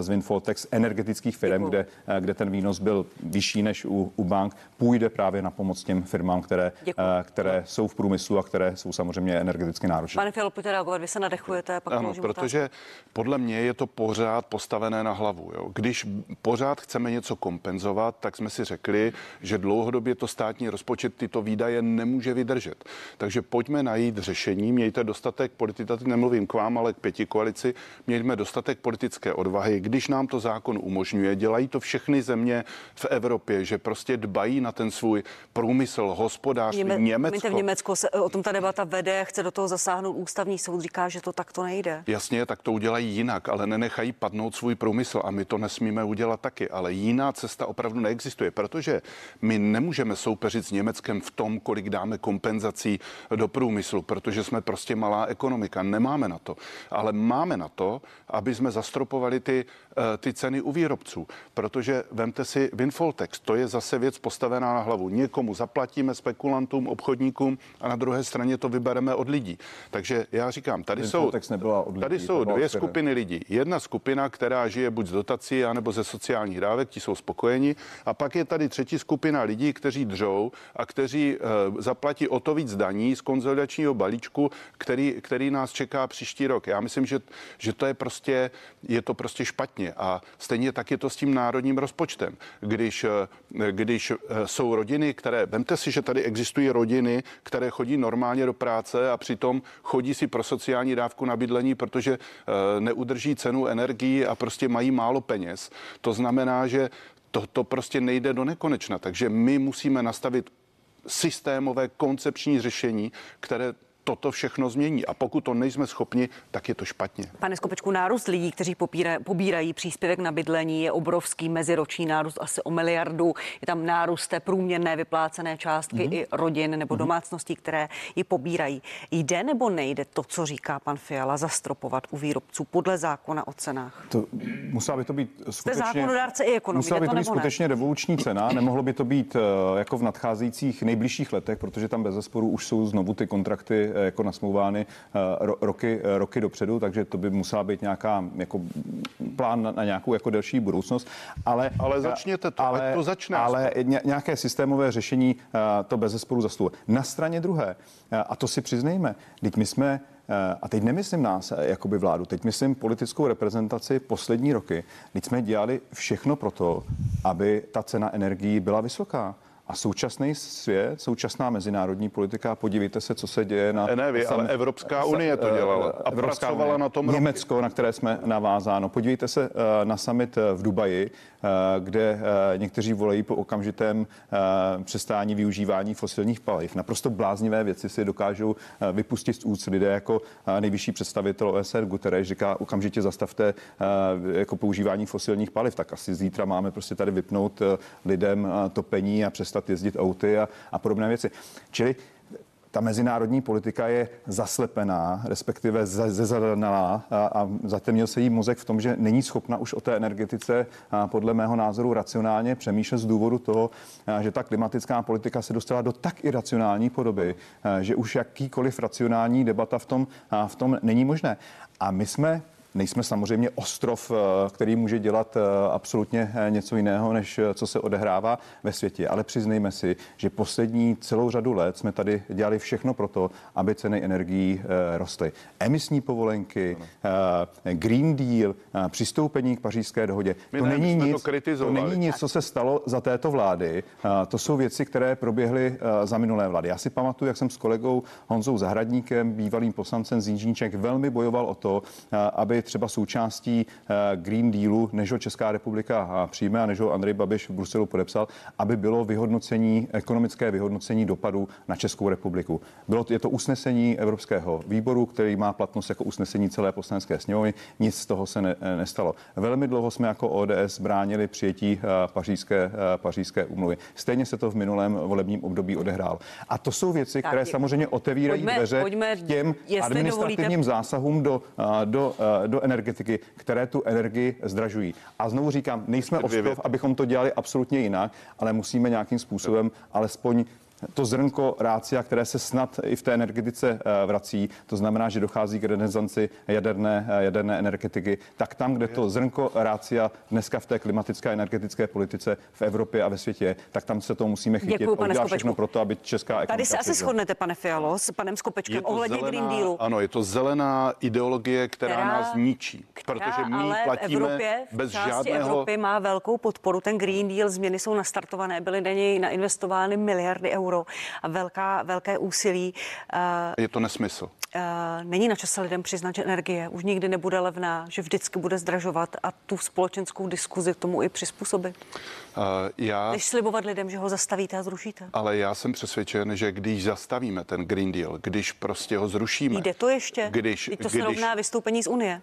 z windfall tax energetických firm, kde, eh, kde ten výnos byl vyšší než u, u bank, půjde právě na pomoc těm firmám, které. Eh, které jsou v průmyslu a které jsou samozřejmě energeticky náročné. Pane Fialo, pojďte reagovat, vy se nadechujete. Pak ano, protože otázku. podle mě je to pořád postavené na hlavu. Jo. Když pořád chceme něco kompenzovat, tak jsme si řekli, že dlouhodobě to státní rozpočet tyto výdaje nemůže vydržet. Takže pojďme najít řešení, mějte dostatek politiky, nemluvím k vám, ale k pěti koalici, mějme dostatek politické odvahy. Když nám nám to zákon umožňuje, dělají to všechny země v Evropě, že prostě dbají na ten svůj průmysl, hospodářství, Něme, Německo. v Německu se o tom ta debata vede, chce do toho zasáhnout ústavní soud, říká, že to takto nejde. Jasně, tak to udělají jinak, ale nenechají padnout svůj průmysl a my to nesmíme udělat taky. Ale jiná cesta opravdu neexistuje, protože my nemůžeme soupeřit s Německem v tom, kolik dáme kompenzací do průmyslu, protože jsme prostě malá ekonomika. Nemáme na to. Ale máme na to, aby jsme zastropovali ty, eh, ty ceny u výrobců. Protože vemte si windfall tax, to je zase věc postavená na hlavu. Někomu zaplatíme, spekulantům, obchodníkům a na druhé straně to vybereme od lidí. Takže já říkám, tady Windfall jsou, nebyla od lidí, tady jsou dvě firma. skupiny lidí. Jedna skupina, která žije buď z dotací, anebo ze sociálních dávek, ti jsou spokojeni. A pak je tady třetí skupina lidí, kteří držou a kteří e, zaplatí o to víc daní z konzolidačního balíčku, který, který nás čeká příští rok. Já myslím, že, že to je prostě, je to prostě špatně. A stejně tak je to s tím národním rozpočtem. Když, eh, když eh, jsou rodiny, které, vemte si, že tady existují rodiny, které chodí normálně do práce a přitom chodí si pro sociální dávku na bydlení, protože eh, neudrží cenu energii a prostě mají málo peněz. To znamená, že to, to prostě nejde do nekonečna. Takže my musíme nastavit systémové koncepční řešení, které toto všechno změní. A pokud to nejsme schopni, tak je to špatně. Pane Skopečku, nárůst lidí, kteří popíra, pobírají příspěvek na bydlení, je obrovský meziroční nárůst asi o miliardu. Je tam nárůst té průměrné vyplácené částky mm-hmm. i rodin nebo mm-hmm. domácností, které ji pobírají. Jde nebo nejde to, co říká pan Fiala, zastropovat u výrobců podle zákona o cenách? To, musela by to být skutečně... zákonodárce i ekonom, Musela by to to být nebo ne? skutečně revoluční cena. Nemohlo by to být eh, jako v nadcházejících nejbližších letech, protože tam bez zesporu už jsou znovu ty kontrakty eh, jako nasmouvány eh, ro, roky, eh, roky dopředu, takže to by musela být nějaká jako plán na, na nějakou jako delší budoucnost. Ale, Ale začněte to, ať to začne Ale ně- nějaké systémové řešení to bez zesporu zasluje. Na straně druhé, a to si přiznejme, teď my jsme a teď nemyslím nás, jakoby vládu, teď myslím politickou reprezentaci poslední roky. Teď jsme dělali všechno pro to, aby ta cena energií byla vysoká. A současný svět, současná mezinárodní politika, podívejte se, co se děje na... Ne, vy, ale Evropská unie to eh, dělala a pracovala unie. na tom roky. Německo, na které jsme navázáno. Podívejte se eh, na summit eh, v Dubaji, eh, kde eh, někteří volají po okamžitém eh, přestání využívání fosilních paliv. Naprosto bláznivé věci si dokážou eh, vypustit z úst lidé jako eh, nejvyšší představitel OSN Guterres říká okamžitě zastavte eh, jako používání fosilních paliv. Tak asi zítra máme prostě tady vypnout eh, lidem eh, topení a přestat jezdit auty a, a podobné věci. Čili ta mezinárodní politika je zaslepená, respektive ze- zezadaná a, a zatemnil se jí mozek v tom, že není schopna už o té energetice podle mého názoru racionálně přemýšlet z důvodu toho, že ta klimatická politika se dostala do tak iracionální podoby, že už jakýkoliv racionální debata v tom, v tom není možné. A my jsme Nejsme samozřejmě ostrov, eh, který může dělat eh, absolutně eh, něco jiného, než co se odehrává ve světě. Ale přiznejme si, že poslední celou řadu let jsme tady dělali všechno pro to, aby ceny energií rostly. Emisní povolenky, Green Deal, přistoupení k pařížské dohodě. My to ne, není to nic, to kritizovali. není nic, co se stalo za této vlády. To jsou věci, které proběhly za minulé vlády. Já si pamatuju, jak jsem s kolegou Honzou Zahradníkem, bývalým poslancem z Jižníček, velmi bojoval o to, eh, třeba součástí eh, Green Dealu, než ho Česká republika eh, přijme a než ho Andrej Babiš v Bruselu podepsal, aby bylo vyhodnocení, ekonomické vyhodnocení dopadu na Českou republiku. Bylo, je to usnesení Evropského výboru, který má platnost jako usnesení celé poslanecké sněmovny. Nic z toho se ne, eh, nestalo. Velmi dlouho jsme jako ODS bránili přijetí pařížské, pařížské umluvy. Stejně se to v minulém volebním období odehrálo. A to jsou věci, Tak, které samozřejmě otevírají pojďme- dveře pojďme, těm administrativním dovolíte- zásahům do, do, do energetiky, které tu energii zdražují. A znovu říkám, nejsme ostrov, abychom to dělali absolutně jinak, ale musíme nějakým způsobem alespoň to zrnko rácia, které se snad i v té energetice eh, vrací, to znamená, že dochází k renesanci jaderné, eh, jaderné energetiky, tak tam, kde to zrnko rácia dneska v té klimatické a energetické politice v Evropě a ve světě je, tak tam se to musíme chytit Děkuju, a pane Skopečku. všechno pro to, aby česká ekonomika Tady se asi shodnete, pane Fialo, s panem Skopečkem ohledně Green Dealu. Ano, je to zelená ideologie, která, Která- nás ničí. která protože my ale platíme v Evropě, v bez žádného... Evropy má velkou podporu. Ten Green Deal, změny jsou nastartované, byly na něj nainvestovány miliardy euro. Euro a velká, velké úsilí. Je to nesmysl. Není na čase lidem přiznat, že energie už nikdy nebude levná, že vždycky bude zdražovat a tu společenskou diskuzi k tomu i přizpůsobit? Uh, já... Než slibovat lidem, že ho zastavíte a zrušíte. Ale já jsem přesvědčen, že když zastavíme ten Green Deal, když prostě ho zrušíme. Jde to ještě? Když, Teď to když... se rovná vystoupení z Unie.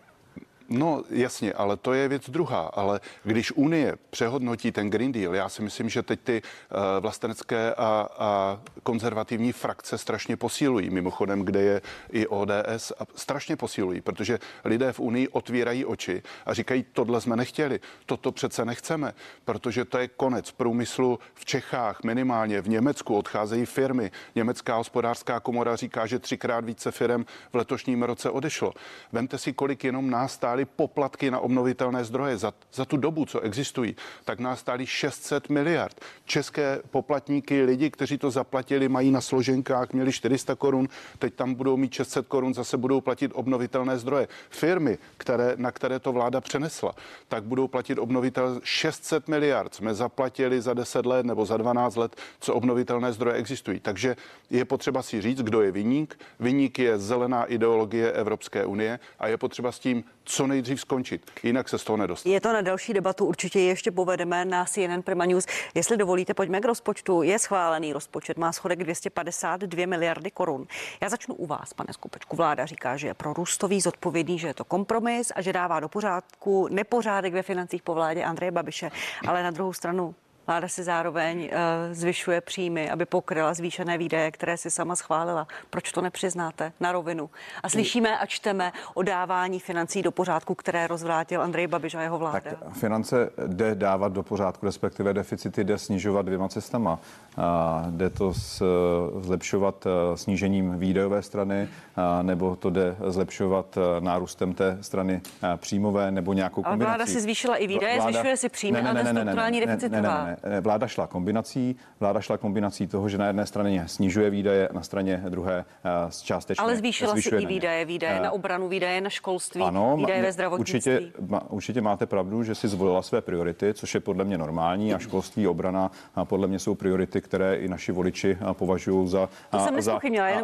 No jasně, ale to je věc druhá. Ale když Unie přehodnotí ten Green Deal, já si myslím, že teď ty uh, vlastenecké a, a konzervativní frakce strašně posílují. Mimochodem, kde je i ODS, a strašně posílují, protože lidé v Unii otvírají oči a říkají, tohle jsme nechtěli, toto přece nechceme, protože to je konec průmyslu v Čechách, minimálně v Německu odcházejí firmy. Německá hospodářská komora říká, že třikrát více firm v letošním roce odešlo. Vemte si, kolik jenom nás stály stály poplatky na obnovitelné zdroje za, za tu dobu, co existují, tak nás stály 600 miliard. České poplatníky, lidi, kteří to zaplatili, mají na složenkách, měli 400 korun, teď tam budou mít 600 korun, zase budou platit obnovitelné zdroje. Firmy, které, na které to vláda přenesla, tak budou platit obnovitel 600 miliard. Jsme zaplatili za 10 let nebo za 12 let, co obnovitelné zdroje existují. Takže je potřeba si říct, kdo je vyník. Vyník je zelená ideologie Evropské unie a je potřeba s tím co nejdřív skončit. Jinak se z toho nedostane. Je to na další debatu, určitě ještě povedeme na CNN Prima News. Jestli dovolíte, pojďme k rozpočtu. Je schválený rozpočet, má schodek 252 miliardy korun. Já začnu u vás, pane Skupečku. Vláda říká, že je pro růstový zodpovědný, že je to kompromis a že dává do pořádku nepořádek ve financích po vládě Andreje Babiše. Ale na druhou stranu Vláda si zároveň uh, zvyšuje příjmy, aby pokryla zvýšené výdaje, které si sama schválila. Proč to nepřiznáte na rovinu? A slyšíme a čteme o dávání financí do pořádku, které rozvrátil Andrej Babiš a jeho vláda. Tak finance jde dávat do pořádku, respektive deficity jde snižovat dvěma cestama. A jde to s, zlepšovat eh, snížením výdajové strany, a nebo to jde zlepšovat eh, nárůstem té strany příjmové nebo nějakou kombinací. Ale vláda si zvýšila i výdaje, vláda... zvyšuje si příjmy, ne, ne, ne, ale strukturální deficit ne, ne, ne, ne, Eh, vláda šla kombinací, vláda šla kombinací toho, že na jedné straně snižuje výdaje, na straně druhé eh, částečně Ale zvýšila si i výdaje, výdaje na eh, obranu, výdaje na školství, ano, výdaje ve zdravotnictví. Určitě, určitě máte pravdu, že si zvolila své priority, což je podle mě normální a školství, obrana a podle mě jsou priority, které i naši voliči považují za, za,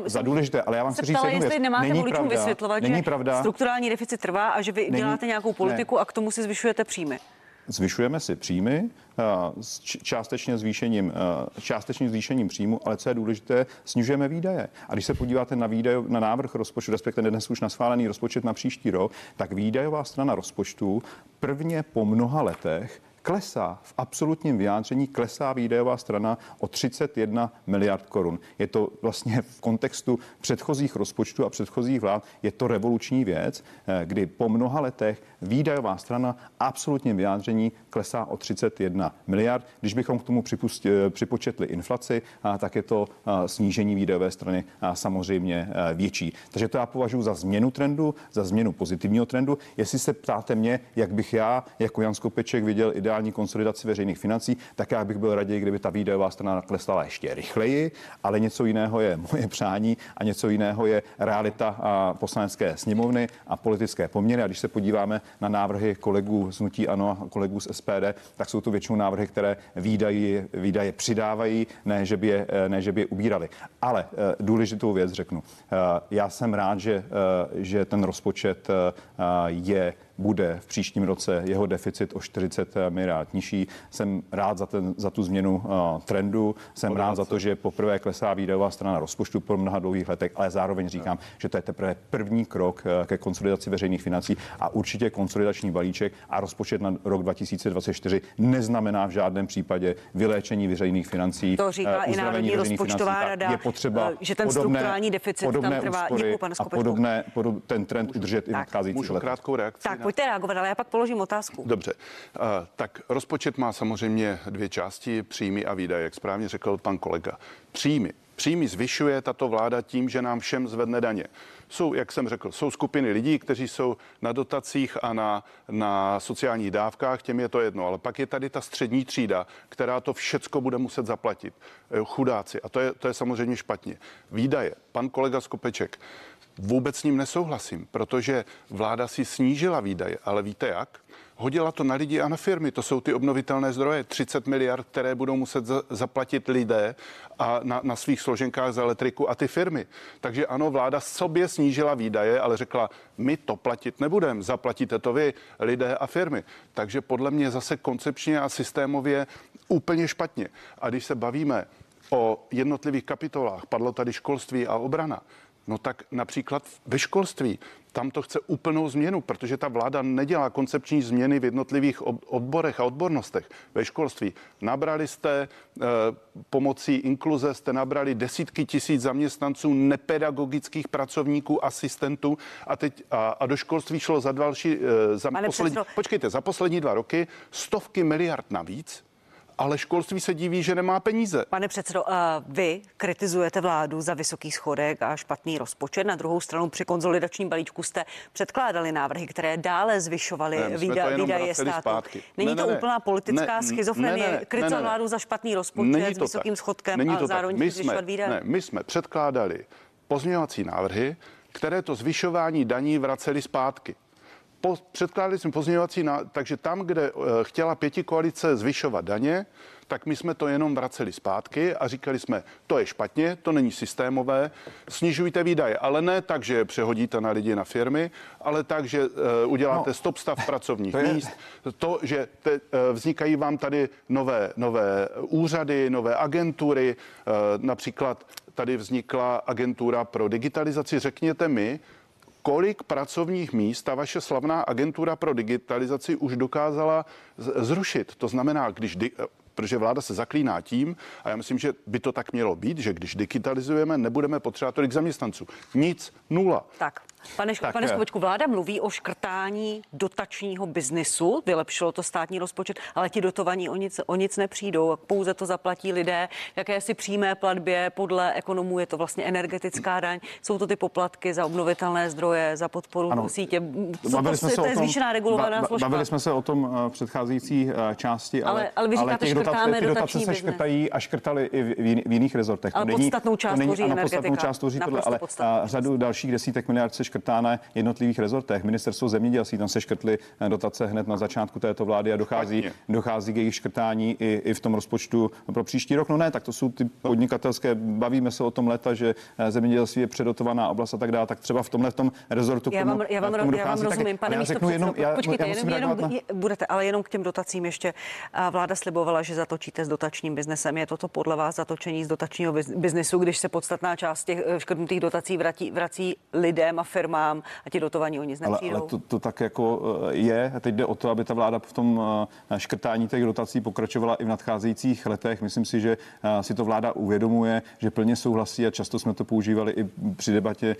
za důležité. Ale já vám chci říct jednu věc. nemáte není voličům pravda, vysvětlovat, není že pravda, strukturální deficit trvá a že vy není, děláte nějakou politiku ne. a k tomu si zvyšujete příjmy. Zvyšujeme si příjmy s částečně zvýšením, částečným zvýšením příjmu, ale co je důležité, snižujeme výdaje. A když se podíváte na výdaje, na návrh rozpočtu, respektive dnes už na schválený rozpočet na příští rok, tak výdajová strana rozpočtu prvně po mnoha letech klesá, v absolutním vyjádření klesá výdajová strana o 31 miliard korun. Je to vlastně v kontextu předchozích rozpočtů a předchozích vlád, je to revoluční věc, eh, kdy po mnoha letech výdajová strana absolutním vyjádření klesá o 31 miliard. Když bychom k tomu eh, připočetli inflaci, tak je to snížení výdajové strany samozřejmě větší. Takže to já považuji za změnu trendu, za změnu pozitivního trendu. Jestli se ptáte mě, jak bych já jako Jan Skopeček viděl strukturální konsolidaci veřejných financí, tak já bych byl raději, kdyby ta výdajová strana klesala ještě rychleji, ale něco jiného je moje přání a něco jiného je realita poslanecké sněmovny a politické poměry. A když se podíváme na návrhy kolegů z Nutí Ano a kolegů z SPD, tak jsou to většinou návrhy, které výdaje, výdaje přidávají, ne že, by je, ne, že by je ubírali. Ale eh, důležitou věc řeknu. Eh, já jsem rád, že, eh, že ten rozpočet je bude v příštím roce jeho deficit o 40 miliard nižší. Jsem rád za, ten, za tu změnu uh, trendu, jsem Podávce. rád za to, že poprvé klesá výdajová strana rozpočtu po mnoha dlouhých letech, ale zároveň říkám, no. že to je teprve první krok uh, ke konsolidaci veřejných financí a určitě konsolidační balíček a rozpočet na rok 2024 neznamená v žádném případě vyléčení veřejných financí. To říká uh, i Národní rozpočtová rada, je potřeba že ten podobné, strukturální deficit podobné tam trvá. Děkuji, pane a podobné, podob, ten trend udržet i v nadcházejících letech. krátkou reakci. Tak, pojďte reagovat, ale já pak položím otázku. Dobře, uh, tak rozpočet má samozřejmě dvě části, příjmy a výdaje, jak správně řekl pan kolega. Příjmy. Příjmy zvyšuje tato vláda tím, že nám všem zvedne daně. Jsou, jak jsem řekl, jsou skupiny lidí, kteří jsou na dotacích a na, na sociálních dávkách, těm je to jedno. Ale pak je tady ta střední třída, která to všecko bude muset zaplatit. Eh, chudáci. A to je, to je samozřejmě špatně. Výdaje. Pan kolega Skopeček Vůbec s ním nesouhlasím, protože vláda si snížila výdaje, ale víte jak? hodila to na lidi a na firmy. To jsou ty obnovitelné zdroje, 30 miliard, které budou muset za, zaplatit lidé a na, na svých složenkách za elektriku a ty firmy. Takže ano, vláda sobě snížila výdaje, ale řekla, my to platit nebudeme, zaplatíte to vy, lidé a firmy. Takže podle mě zase koncepčně a systémově úplně špatně. A když se bavíme o jednotlivých kapitolách, padlo tady školství a obrana, No tak například ve školství, tam to chce úplnou změnu, protože ta vláda nedělá koncepční změny v jednotlivých odborech a odbornostech. Ve školství nabrali jste e, pomocí inkluze, jste nabrali desítky tisíc zaměstnanců, nepedagogických pracovníků, asistentů a teď a, a do školství šlo za další, e, za poslední, počkejte, za poslední dva roky stovky miliard navíc ale školství se diví, že nemá peníze. Pane předsedo, vy kritizujete vládu za vysoký schodek a špatný rozpočet. Na druhou stranu při konzolidačním balíčku jste předkládali návrhy, které dále zvyšovaly výdaje, výdaje státu. Zpátky. Není ne, to ne, úplná politická ne, schizofrenie, ne, ne, kritizovat ne, ne, vládu za špatný rozpočet Není s vysokým tak. schodkem Není to a zároveň my jsme, výdaje? Ne, my jsme předkládali pozměňovací návrhy, které to zvyšování daní vraceli zpátky po, předkládali jsme pozměňovací, na, takže tam, kde uh, chtěla pěti koalice zvyšovat daně, tak my jsme to jenom vraceli zpátky a říkali jsme, to je špatně, to není systémové, snižujte výdaje, ale ne tak, že je přehodíte na lidi, na firmy, ale tak, že uh, uděláte no, stop stav pracovních to je... míst, to, že te, uh, vznikají vám tady nové, nové úřady, nové agentury, uh, například tady vznikla agentura pro digitalizaci. Řekněte mi, kolik pracovních míst ta vaše slavná agentura pro digitalizaci už dokázala zrušit. To znamená, když di- protože vláda se zaklíná tím, a já myslím, že by to tak mělo být, že když digitalizujeme, nebudeme potřebovat tolik zaměstnanců. Nic, nula. Tak. Pane, tak, pane Skočku, vláda mluví o škrtání dotačního biznisu, vylepšilo to státní rozpočet, ale ti dotovaní o nic, o nic nepřijdou, pouze to zaplatí lidé, jaké si přímé platbě, podle ekonomů je to vlastně energetická daň, jsou to ty poplatky za obnovitelné zdroje, za podporu ano, sítě. Co bavili to, jsme se to je zvýšená regulovaná ba, složka. Bavili jsme se o tom v předcházející eh, části, ale, ale, ale vy říkáte, ale těch dotace, ty dotace se škrtají a škrtali i v, v jiných rezortech. Ale podstatnou část tvoří energetika. Podstatnou část tvoří tohle, ale řadu dalších desítek miliard se škrtána jednotlivých rezortech. Ministerstvo zemědělství, tam se škrtly eh, dotace hned na začátku této vlády a dochází, dochází k jejich škrtání i, i v tom rozpočtu pro příští rok. No ne, tak to jsou ty podnikatelské, bavíme se o tom leta, že eh, zemědělství je předotovaná oblast a tak dále, tak třeba v tomhle v tom rezortu já vám, já vám, já vám dochází, rozumím, pane místo řeknu jenom, já, počkejte, já jenom, jenom na... budete, ale jenom k těm dotacím ještě. Vláda slibovala, že zatočíte s dotačním biznesem. Je toto podle vás zatočení z dotačního biznesu, když se podstatná část těch eh, škrtnutých dotací vrací, vrací lidem a firmám a ti dotovaní o nic nepřijdou. Ale, ale to, to tak jako eh, je. A teď jde o to, aby ta vláda v tom eh, škrtání těch dotací pokračovala i v nadcházejících letech. Myslím si, že eh, si to vláda uvědomuje, že plně souhlasí a často jsme to používali i při debatě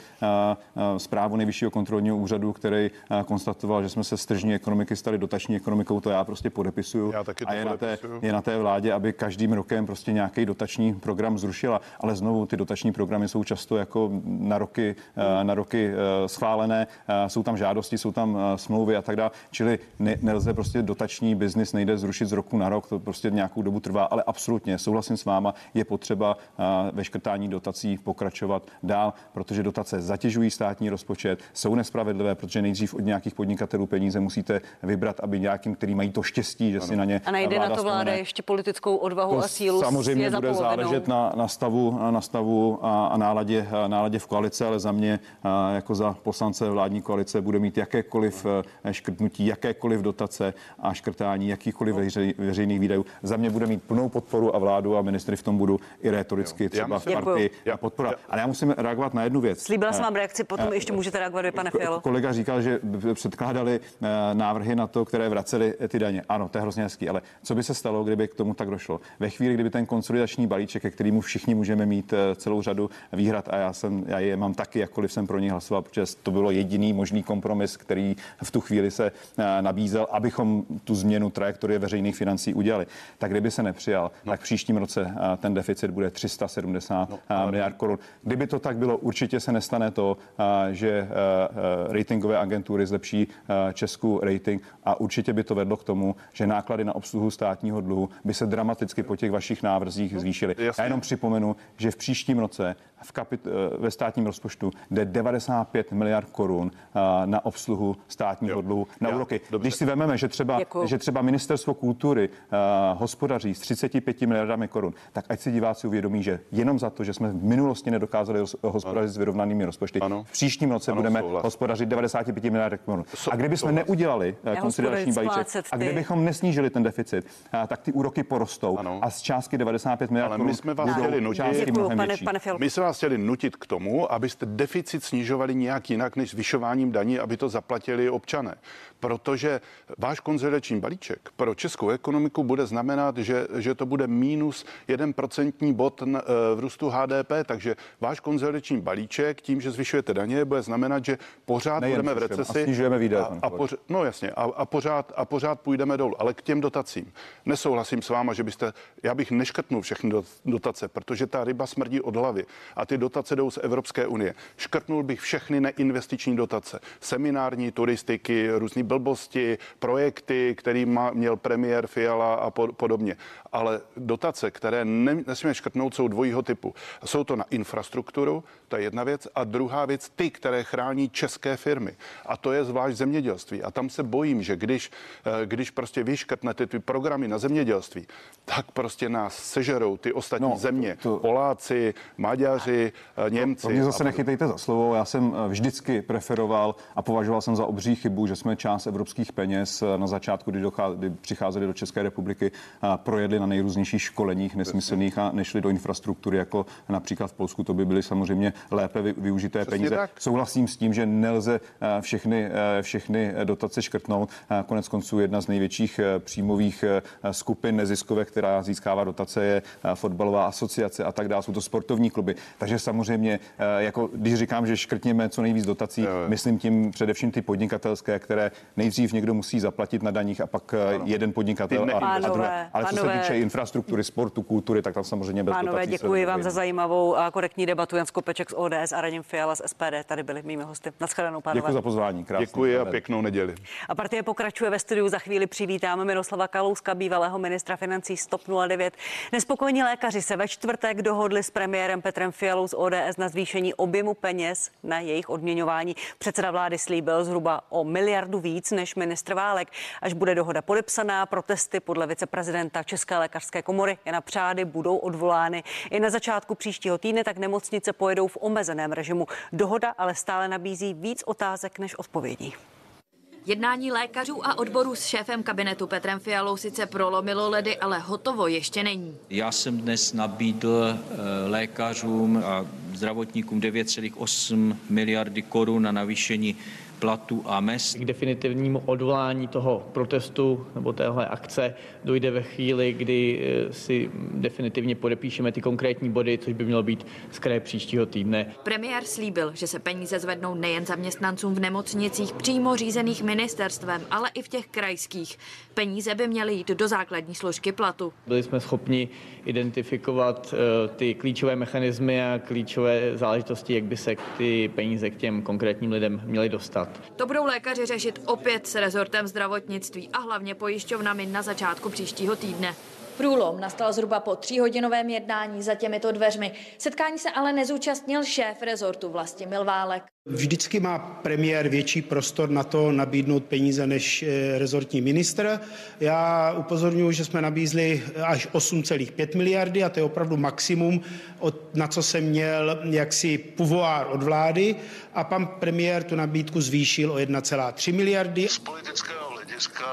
zprávu nejvyššího kontrolního úřadu, který konstatoval, že jsme se z tržní ekonomiky stali dotační ekonomikou. To já prostě podepisuju. Já taky to a je na, té, je na té vládě, aby každým rokem prostě nějaký dotační program zrušila. Ale znovu ty dotační programy jsou často jako na roky, na roky schválené schválené, eh, jsou tam žádosti, jsou tam eh, smlouvy a tak dále. Čili ne, nelze prostě dotační biznis nejde zrušit z roku na rok, to prostě nějakou dobu trvá, ale absolutně souhlasím s váma, je potřeba eh, ve škrtání dotací pokračovat dál, protože dotace zatěžují státní rozpočet, jsou nespravedlivé, protože nejdřív od nějakých podnikatelů peníze musíte vybrat, aby nějakým, který mají to štěstí, že ano. si na ně. A najde na to vláda ještě politickou odvahu to a sílu. Samozřejmě bude záležet na, na stavu, na stavu a, a náladě, náladě v koalici, ale za mě jako za poslance koalice, vládní koalice bude mít jakékoliv eh, škrtnutí, jakékoliv dotace a škrtání jakýchkoliv veřejných výdajů. Za mě bude mít plnou podporu a vládu a ministry v tom budu i retoricky třeba v partii podpora. Ale já musím reagovat na jednu věc. Slíbila jsem vám reakci, potom ještě můžete reagovat, pane Fialo. Kolega říkal, že předkládali eh, návrhy na to, které vraceli ty daně. Ano, to je hrozně hezký, ale co by se stalo, kdyby k tomu tak došlo? Ve chvíli, kdyby ten konsolidační balíček, ke kterému všichni můžeme mít eh, celou řadu výhrad, a já jsem, já je mám taky, jakkoliv jsem pro ně hlasoval, protože to bylo jediný možný kompromis, který v tu chvíli se eh, nabízel, abychom tu změnu trajektorie veřejných financí udělali. Tak kdyby se nepřijal, no. tak v příštím roce eh, ten deficit bude 370 no, eh, ale... miliard korun. Kdyby to tak bylo, určitě se nestane to, že ratingové agentury zlepší Českou rating a určitě by to vedlo k tomu, že náklady na obsluhu státního dluhu by se dramaticky po těch vašich návrzích no, zvýšily. Já jenom připomenu, že v příštím roce v kapit- ve státním rozpočtu jde 95 65 miliard korun na obsluhu státního dluhu na úroky. dobře. Když si vezmeme, že třeba, Děkuju. že třeba ministerstvo kultury uh, hospodaří s 35 miliardami korun, tak ať si diváci uvědomí, že jenom za to, že jsme v minulosti nedokázali hos- hospodařit s vyrovnanými rozpočty, Ano. v příštím roce Ano, budeme souhlas. hospodařit 95 miliard korun. So- A kdybychom souhlas. neudělali uh, konsolidační balíček splácet a ty- kdybychom nesnížili ten deficit, uh, tak ty úroky porostou Ano. a z částky 95 miliard Ale my korun jsme vás budou chtěli nutit- částky Děkuju, pane, pane. My jsme vás chtěli nutit k tomu, abyste deficit snižovali nějak jinak než zvyšováním daní, aby to zaplatili občané. Protože váš konzolidační balíček pro českou ekonomiku bude znamenat, že, že to bude minus 1% bod eh, v růstu HDP, takže váš konzolidační balíček tím, že zvyšujete daně, bude znamenat, že pořád Nejen budeme v recesi. a snižujeme výdaje, A, a kolego. poř- no jasně, a, a, pořád, a pořád půjdeme dolů. Ale k těm dotacím. Nesouhlasím s váma, že byste, já bych neškrtnul všechny do- dotace, protože ta ryba smrdí od hlavy a ty dotace jdou z Evropské unie. Škrtnul bych všechny neinvestiční dotace. Seminární, turistiky, různé blbosti, projekty, který má, měl premiér Fiala a po, podobně. Ale dotace, které ne, nesmíme škrtnout, jsou dvojího typu. Jsou to na infrastrukturu, to je jedna věc. A druhá věc, ty, které chrání české firmy. A to je zvlášť zemědělství. A tam se bojím, že když, eh, když prostě vyškrtnete ty programy na zemědělství, tak prostě nás sežerou ty ostatní no, země. to- To, Poláci, Maďaři, eh, Němci. Mě zase nechytejte za slovo. Já jsem eh, vždycky preferoval a považoval jsem za obří chybu, že jsme část evropských peněz eh, na začátku, kdy, dochá, kdy přicházeli do České republiky, a projedli na nejrůznějších školeních nesmyslných a nešli do infrastruktury, jako například v Polsku. To by byly samozřejmě lépe vy- využité Přesně peníze. tak. Souhlasím s tím, že nelze všechny, všechny dotace škrtnout. Konec konců jedna z největších příjmových skupin neziskovek, která získává dotace, je fotbalová asociace a tak dále. Jsou to sportovní kluby. Takže samozřejmě, eh, jako když říkám, že škrtněme co nejvíc dotací, Jo, jo. myslím tím především ty podnikatelské, které nejdřív někdo musí zaplatit na daních a pak eh, jeden podnikatel a, a Pánové, druhé. Ale co se pánové. týče infrastruktury, sportu, kultury, tak tam samozřejmě bez Pánové, dotací děkuji vám za zajímavou a korektní debatu. Jan Skopeček z ODS a Radim Fiala z SPD tady byli mými hosty. Naschledanou, pánové. Děkuji za pozvání. Krásný Děkuji a pěknou neděli. A partie pokračuje ve studiu. Za chvíli přivítáme Miroslava Kalouska, bývalého ministra financí Stop 09. Nespokojení lékaři se ve čtvrtek dohodli s premiérem Petrem Fialou z ODS na zvýšení objemu peněz na jejich odměňování. Předseda vlády slíbil zhruba o miliardu víc než ministr Válek. Až bude dohoda podepsaná, protesty podle viceprezidenta České lékařské komory Jana Přády budou odvolány. I na začátku příštího týdne tak nemocnice pojedou v omezeném režimu. Dohoda ale stále nabízí víc otázek než odpovědí. Jednání lékařů a odborů s šéfem kabinetu Petrem Fialou sice prolomilo ledy, ale hotovo ještě není. Já jsem dnes nabídl eh, lékařům a zdravotníkům 9,8 miliardy korun na navýšení platů a mest. K definitivnímu odvolání toho protestu nebo téhle akce dojde ve chvíli, kdy eh, si definitivně podepíšeme ty konkrétní body, což by mělo být z kraje příštího týdne. Premiér slíbil, že se peníze zvednou nejen zaměstnancům v nemocnicích přímo řízených ministerstvem, ale i v těch krajských. Peníze by měly jít do základní složky platu. Byli jsme schopni identifikovat eh, ty klíčové mechanismy a klíčové záležitosti, jak by se ty peníze k těm konkrétním lidem měly dostat. To budou lékaři řešit opět s rezortem zdravotnictví a hlavně pojišťovnami na začátku příštího týdne. Průlom nastal zhruba po tříhodinovém jednání za těmito dveřmi. Setkání se ale nezúčastnil šéf rezortu Vlastimil Válek. Vždycky má premiér větší prostor na to nabídnout peníze než eh, rezortní ministr. Já upozorňuji, že jsme nabízli až 8,5 miliardy a to je opravdu maximum, od, na co jsem měl jaksi pouvoir od vlády a pan premiér tu nabídku zvýšil o 1,3 miliardy. Z politického hlediska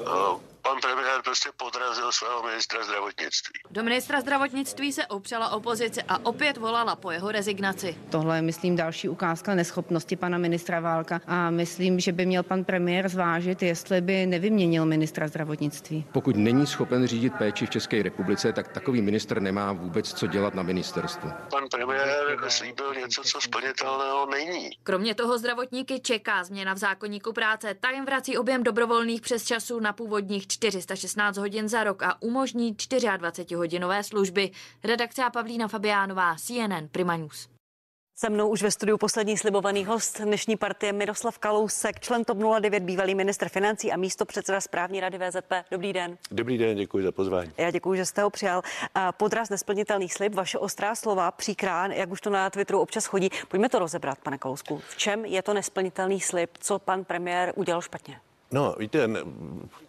uh, pan premiér prostě podrazil svého ministra zdravotnictví. Do ministra zdravotnictví se opřela opozice a opět volala po jeho rezignaci. Tohle je, myslím, další ukázka neschopnosti pana ministra Válka a myslím, že by měl pan premiér zvážit, jestli by nevyměnil ministra zdravotnictví. Pokud není schopen řídit péči v České republice, tak takový ministr nemá vůbec co dělat na ministerstvu. Pan premiér slíbil něco, co splnitelného není. Kromě toho zdravotníky čeká změna v zákonníku práce. Ta jim vrací objem dobrovolných přesčasů na původních 416 hodin za rok a umožní 24-hodinové služby. Redakce a Pavlína Fabiánová, CNN Prima News. Se mnou už ve studiu poslední slibovaný host dnešní partie Miroslav Kalousek, člen TOP 09, bývalý ministr financí a místo předseda správní rady VZP. Dobrý den. Dobrý den, děkuji za pozvání. Já děkuji, že jste ho přijal. Podraz nesplnitelných slib, vaše ostrá slova, příkrán, jak už to na Twitteru občas chodí. Pojďme to rozebrat, pane Kalousku. V čem je to nesplnitelný slib? Co pan premiér udělal špatně? No, víte,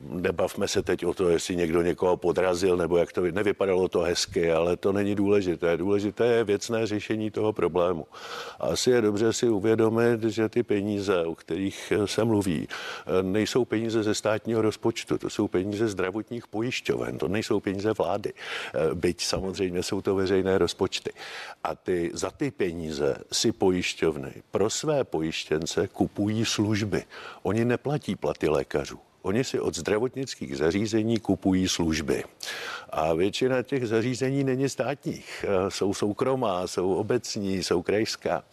nebavme se teď o to, jestli někdo někoho podrazil, nebo jak to nevypadalo to hezky, ale to není důležité. Důležité je věcné řešení toho problému. A asi je dobře si uvědomit, že ty peníze, o kterých se mluví, nejsou peníze ze státního rozpočtu, to jsou peníze zdravotních pojišťoven, to nejsou peníze vlády. Byť samozřejmě jsou to veřejné rozpočty. A ty, za ty peníze si pojišťovny pro své pojištěnce kupují služby. Oni neplatí platy lékařů. Oni si od zdravotnických zařízení kupují služby. A většina těch zařízení není státních. Jsou soukromá, jsou obecní, jsou krajská.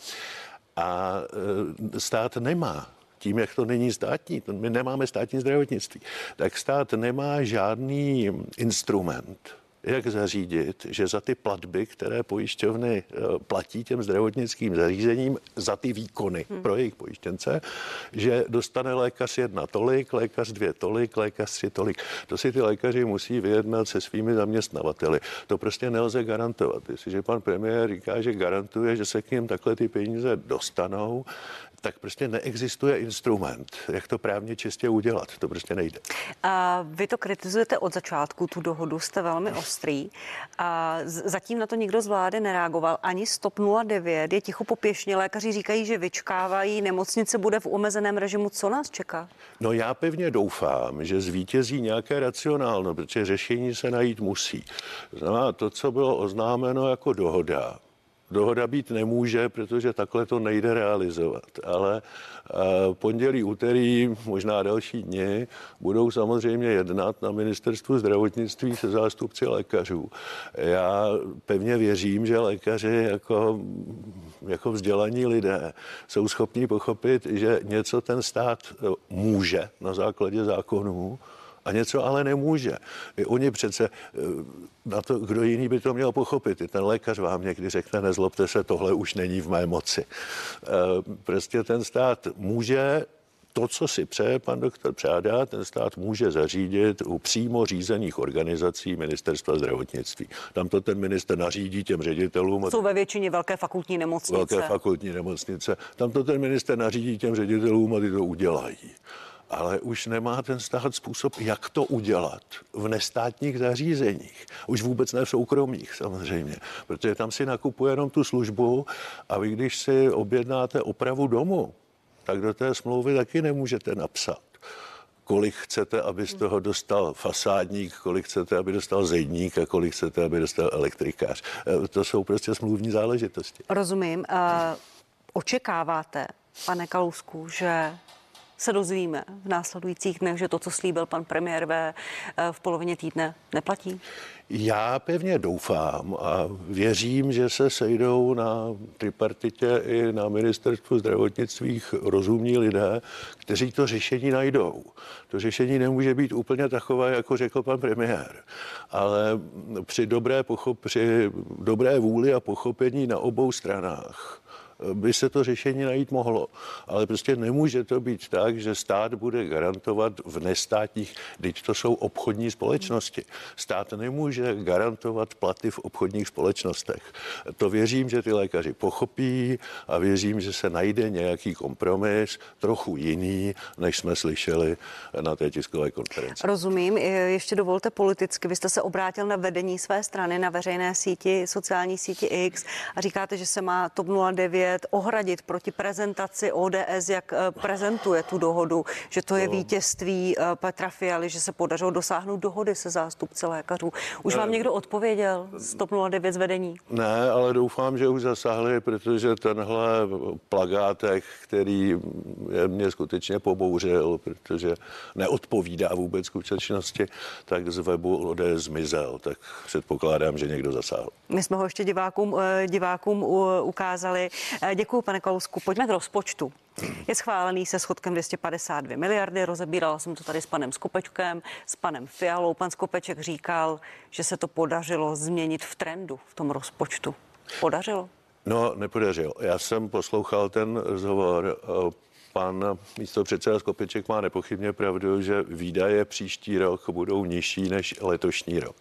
A e, stát nemá tím, jak to není státní, my nemáme státní zdravotnictví, tak stát nemá žádný instrument, jak zařídit, že za ty platby, které pojišťovny eh, platí těm zdravotnickým zařízením za ty výkony hmm. pro jejich pojištěnce, že dostane lékař jedna tolik, lékař dvě tolik, lékař tři tolik. To si ty lékaři musí vyjednat se svými zaměstnavateli. To prostě nelze garantovat. Jestliže pan premiér říká, že garantuje, že se k ním takhle ty peníze dostanou, tak prostě neexistuje instrument, jak to právně čistě udělat. To prostě nejde. A vy to kritizujete od začátku, tu dohodu jste velmi ostrý. A zatím na to nikdo z vlády nereagoval. Ani Stop 09 je ticho popěšně. Lékaři říkají, že vyčkávají, nemocnice bude v omezeném režimu. Co nás čeká? No já pevně doufám, že zvítězí nějaké racionálno, protože řešení se najít musí. Znamená to, co bylo oznámeno jako dohoda, dohoda být nemůže, protože takhle to nejde realizovat. Ale eh, pondělí, úterý, možná další dny budou samozřejmě jednat na ministerstvu zdravotnictví se zástupci lékařů. Já pevně věřím, že lékaři jako, jako vzdělaní lidé jsou schopni pochopit, že něco ten stát eh, může na základě zákonů, a něco ale nemůže. I oni přece eh, na to, kdo jiný by to měl pochopit. I ten lékař vám někdy řekne, nezlobte se, tohle už není v mé moci. Eh, prostě ten stát může to, co si přeje pan doktor Přádá, ten stát může zařídit u přímo řízených organizací ministerstva zdravotnictví. Tam to ten minister nařídí těm ředitelům. Jsou ve většině velké fakultní nemocnice. Velké fakultní nemocnice. Tam to ten minister nařídí těm ředitelům a ty to udělají ale už nemá ten stát způsob, jak to udělat v nestátních zařízeních. Už vůbec ne v soukromých samozřejmě, protože tam si nakupuje jenom tu službu a vy, když si objednáte opravu domu, tak do té smlouvy taky nemůžete napsat kolik chcete, aby z toho dostal fasádník, kolik chcete, aby dostal zedník a kolik chcete, aby dostal elektrikář. E, to jsou prostě smluvní záležitosti. Rozumím. Uh, očekáváte, pane Kalousku, že se dozvíme v následujících dnech, že to, co slíbil pan premiér ve, eh, v polovině týdne, neplatí? Já pevně doufám a věřím, že se sejdou na tripartitě i na ministerstvu zdravotnictví rozumní lidé, kteří to řešení najdou. To řešení nemůže být úplně takové, jako řekl pan premiér, ale při dobré, pochop, při dobré vůli a pochopení na obou stranách by se to řešení najít mohlo. Ale prostě nemůže to být tak, že stát bude garantovat v nestátních, teď to jsou obchodní společnosti. Stát nemůže garantovat platy v obchodních společnostech. To věřím, že ty lékaři pochopí a věřím, že se najde nějaký kompromis, trochu jiný, než jsme slyšeli na té tiskové konferenci. Rozumím. Ještě dovolte politicky. Vy jste se obrátil na vedení své strany, na veřejné síti, sociální síti X a říkáte, že se má TOP 09 opět ohradit proti prezentaci ODS, jak eh, prezentuje tu dohodu, že to je no. vítězství eh, Petra Fialy, že se podařilo dosáhnout dohody se zástupci lékařů. Už vám někdo odpověděl z TOP 09 z vedení? Ne, ale doufám, že už zasáhli, protože tenhle plagátek, který mě skutečně pobouřil, protože neodpovídá vůbec skutečnosti, tak z webu ODS zmizel, tak předpokládám, že někdo zasáhl. My jsme ho ještě divákům, eh, divákům ukázali. Eh, Děkuji, pane Kalousku. Pojďme k rozpočtu. Je schválený se schodkem 252 miliardy. Rozebírala jsem to tady s panem Skopečkem, s panem Fialou. Pan Skopeček říkal, že se to podařilo změnit v trendu v tom rozpočtu. Podařilo? No, nepodařil. Já jsem poslouchal ten rozhovor. Eh, Pan místo předseda Skopeček má nepochybně pravdu, že výdaje příští rok budou nižší než letošní rok.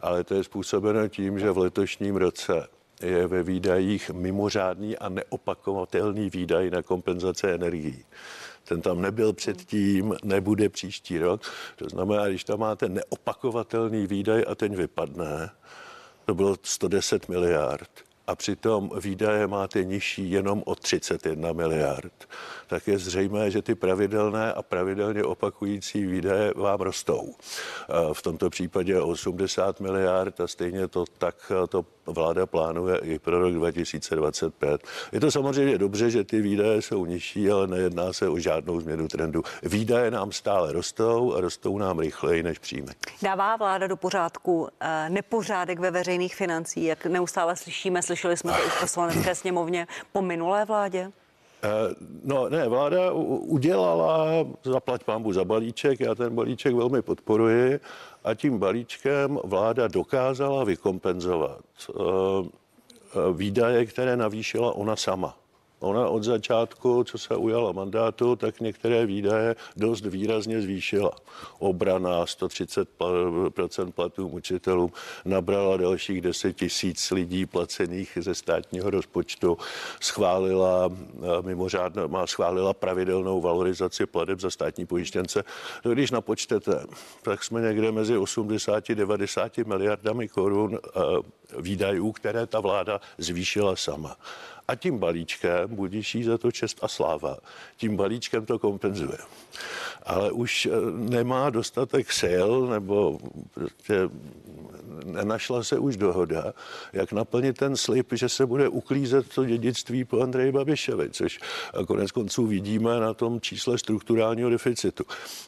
Ale to je způsobeno tím, že v letošním roce je ve výdajích mimořádný a neopakovatelný výdaj na kompenzace energií. Ten tam nebyl předtím, nebude příští rok. To znamená, když tam máte neopakovatelný výdaj a ten vypadne, to bylo 110 miliard, a přitom výdaje máte nižší jenom o 31 miliard, tak je zřejmé, že ty pravidelné a pravidelně opakující výdaje vám rostou. V tomto případě 80 miliard a stejně to tak to vláda plánuje i pro rok 2025. Je to samozřejmě dobře, že ty výdaje jsou nižší, ale nejedná se o žádnou změnu trendu. Výdaje nám stále rostou a rostou nám rychleji než příjmy. Dává vláda do pořádku eh, nepořádek ve veřejných financích, jak neustále slyšíme, slyšeli jsme to i v poslanecké sněmovně po minulé vládě? Eh, no ne, vláda udělala, zaplať pámbu za balíček, já ten balíček velmi podporuji a tím balíčkem vláda dokázala vykompenzovat eh, eh, výdaje, které navýšila ona sama. Ona od začátku, co se ujala mandátu, tak některé výdaje dost výrazně zvýšila. Obrana 130% platů učitelům nabrala dalších 10 tisíc lidí placených ze státního rozpočtu, schválila eh, mimořádně, má schválila pravidelnou valorizaci plateb za státní pojištěnce. No, když napočtete, tak jsme někde mezi 80 a 90 miliardami korun eh, výdajů, které ta vláda zvýšila sama. A tím balíčkem, budíš jí za to čest a sláva, tím balíčkem to kompenzuje. Ale už eh, nemá dostatek sil, nebo prostě nenašla se už dohoda, jak naplnit ten slib, že se bude uklízet to dědictví po Andreji Babišovi, což konec konců vidíme na tom čísle strukturálního deficitu.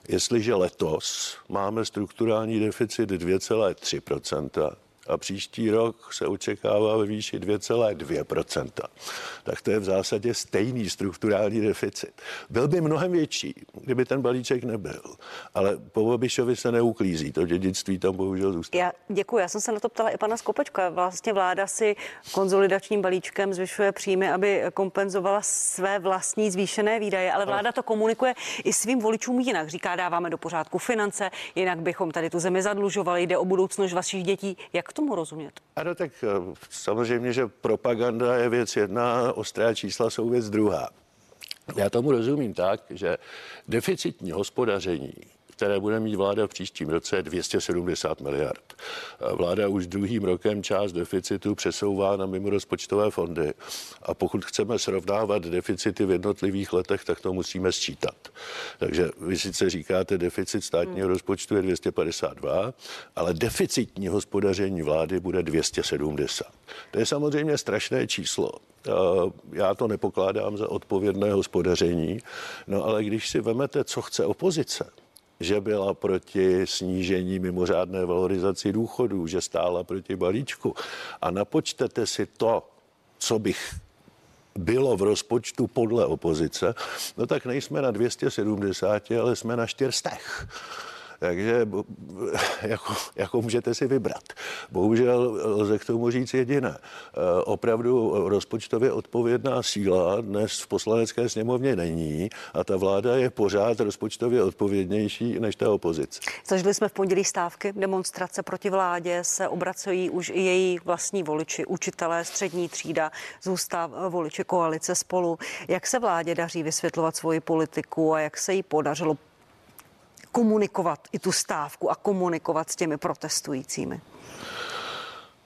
Jestliže letos máme strukturální deficit 2,3 a příští rok se očekává ve výši 2,2%. Tak to je v zásadě stejný strukturální deficit. Byl by mnohem větší, kdyby ten balíček nebyl. Ale po Babišovi se neuklízí, to dědictví tam bohužel zůstává. Já děkuji, já jsem se na to ptala i pana Skopečka. Vlastně vláda si konzolidačním balíčkem zvyšuje příjmy, aby kompenzovala své vlastní zvýšené výdaje, ale vláda to komunikuje i svým voličům jinak. Říká, dáváme do pořádku finance, jinak bychom tady tu zemi zadlužovali, jde o budoucnost vašich dětí. Jak tomu rozumět? Ano, tak eh, samozřejmě, že propaganda je věc jedna, ostrá čísla jsou věc druhá. Já tomu rozumím tak, že deficitní hospodaření které bude mít vláda v příštím roce, 270 miliard. Vláda už druhým rokem část deficitu přesouvá na mimorozpočtové fondy a pokud chceme srovnávat deficity v jednotlivých letech, tak to musíme sčítat. Takže vy sice říkáte, deficit státního hmm. rozpočtu je 252, ale deficitní hospodaření vlády bude 270. To je samozřejmě strašné číslo. Já to nepokládám za odpovědné hospodaření, no ale když si vemete, co chce opozice, že byla proti snížení mimořádné valorizaci důchodů, že stála proti balíčku. A napočtete si to, co bych bylo v rozpočtu podle opozice, no tak nejsme na 270, ale jsme na 400. Takže jako, jako můžete si vybrat. Bohužel lze k tomu říct jediné. Eh, opravdu rozpočtově odpovědná síla dnes v poslanecké sněmovně není a ta vláda je pořád rozpočtově odpovědnější než ta opozice. Zažili jsme v pondělí stávky, demonstrace proti vládě, se obracují už i její vlastní voliči, učitelé, střední třída, zůstáv voliči koalice spolu. Jak se vládě daří vysvětlovat svoji politiku a jak se jí podařilo komunikovat i tu stávku a komunikovat s těmi protestujícími?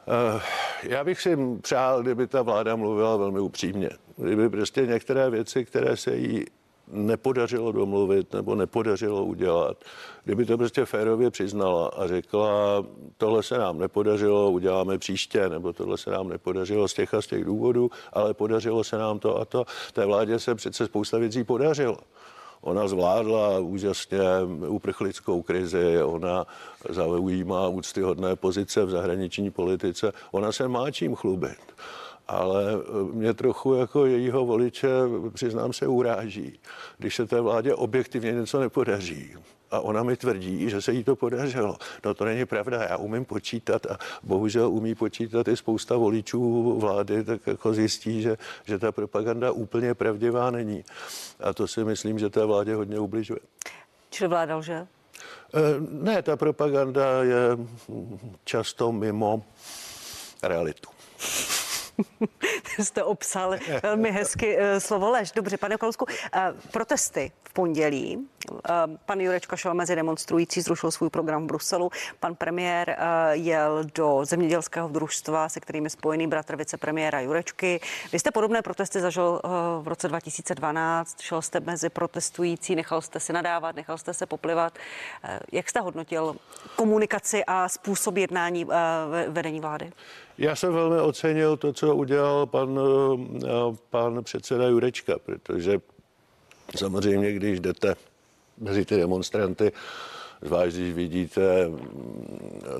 Eh, já bych si přál, kdyby ta vláda mluvila velmi upřímně. Kdyby prostě některé věci, které se jí nepodařilo domluvit nebo nepodařilo udělat, kdyby to prostě férově přiznala a řekla, tohle se nám nepodařilo, uděláme příště, nebo tohle se nám nepodařilo z těch a z těch důvodů, ale podařilo se nám to a to. Té vládě se přece spousta věcí podařilo. Ona zvládla úžasně uprchlickou krizi, ona zaujímá úctyhodné pozice v zahraniční politice, ona se má čím chlubit ale mě trochu jako jejího voliče, přiznám se, uráží, když se té vládě objektivně něco nepodaří a ona mi tvrdí, že se jí to podařilo. No to není pravda, já umím počítat a bohužel umí počítat i spousta voličů vlády, tak jako zjistí, že, že ta propaganda úplně pravdivá není. A to si myslím, že té vládě hodně ubližuje. Čili vláda lže? Eh, Ne, ta propaganda je často mimo realitu. Jste obsal velmi hezky eh, slovo lež. Dobře, pane Kalousku, eh, protesty v pondělí. Eh, Pan Jurečka šel mezi demonstrující, zrušil svůj program v Bruselu. Pan premiér jel do zemědělského družstva, se kterým je spojený bratr vicepremiéra Jurečky. Vy jste podobné protesty zažil v roce 2012. Šel jste mezi protestující, nechal jste si nadávat, nechal jste se poplivat. Jak jste hodnotil komunikaci a způsob jednání ve- vedení vlády? Já jsem velmi ocenil to, co udělal pan, eh, pan předseda Jurečka, protože samozřejmě, když jdete mezi ty demonstranty, zvlášť když vidíte mm,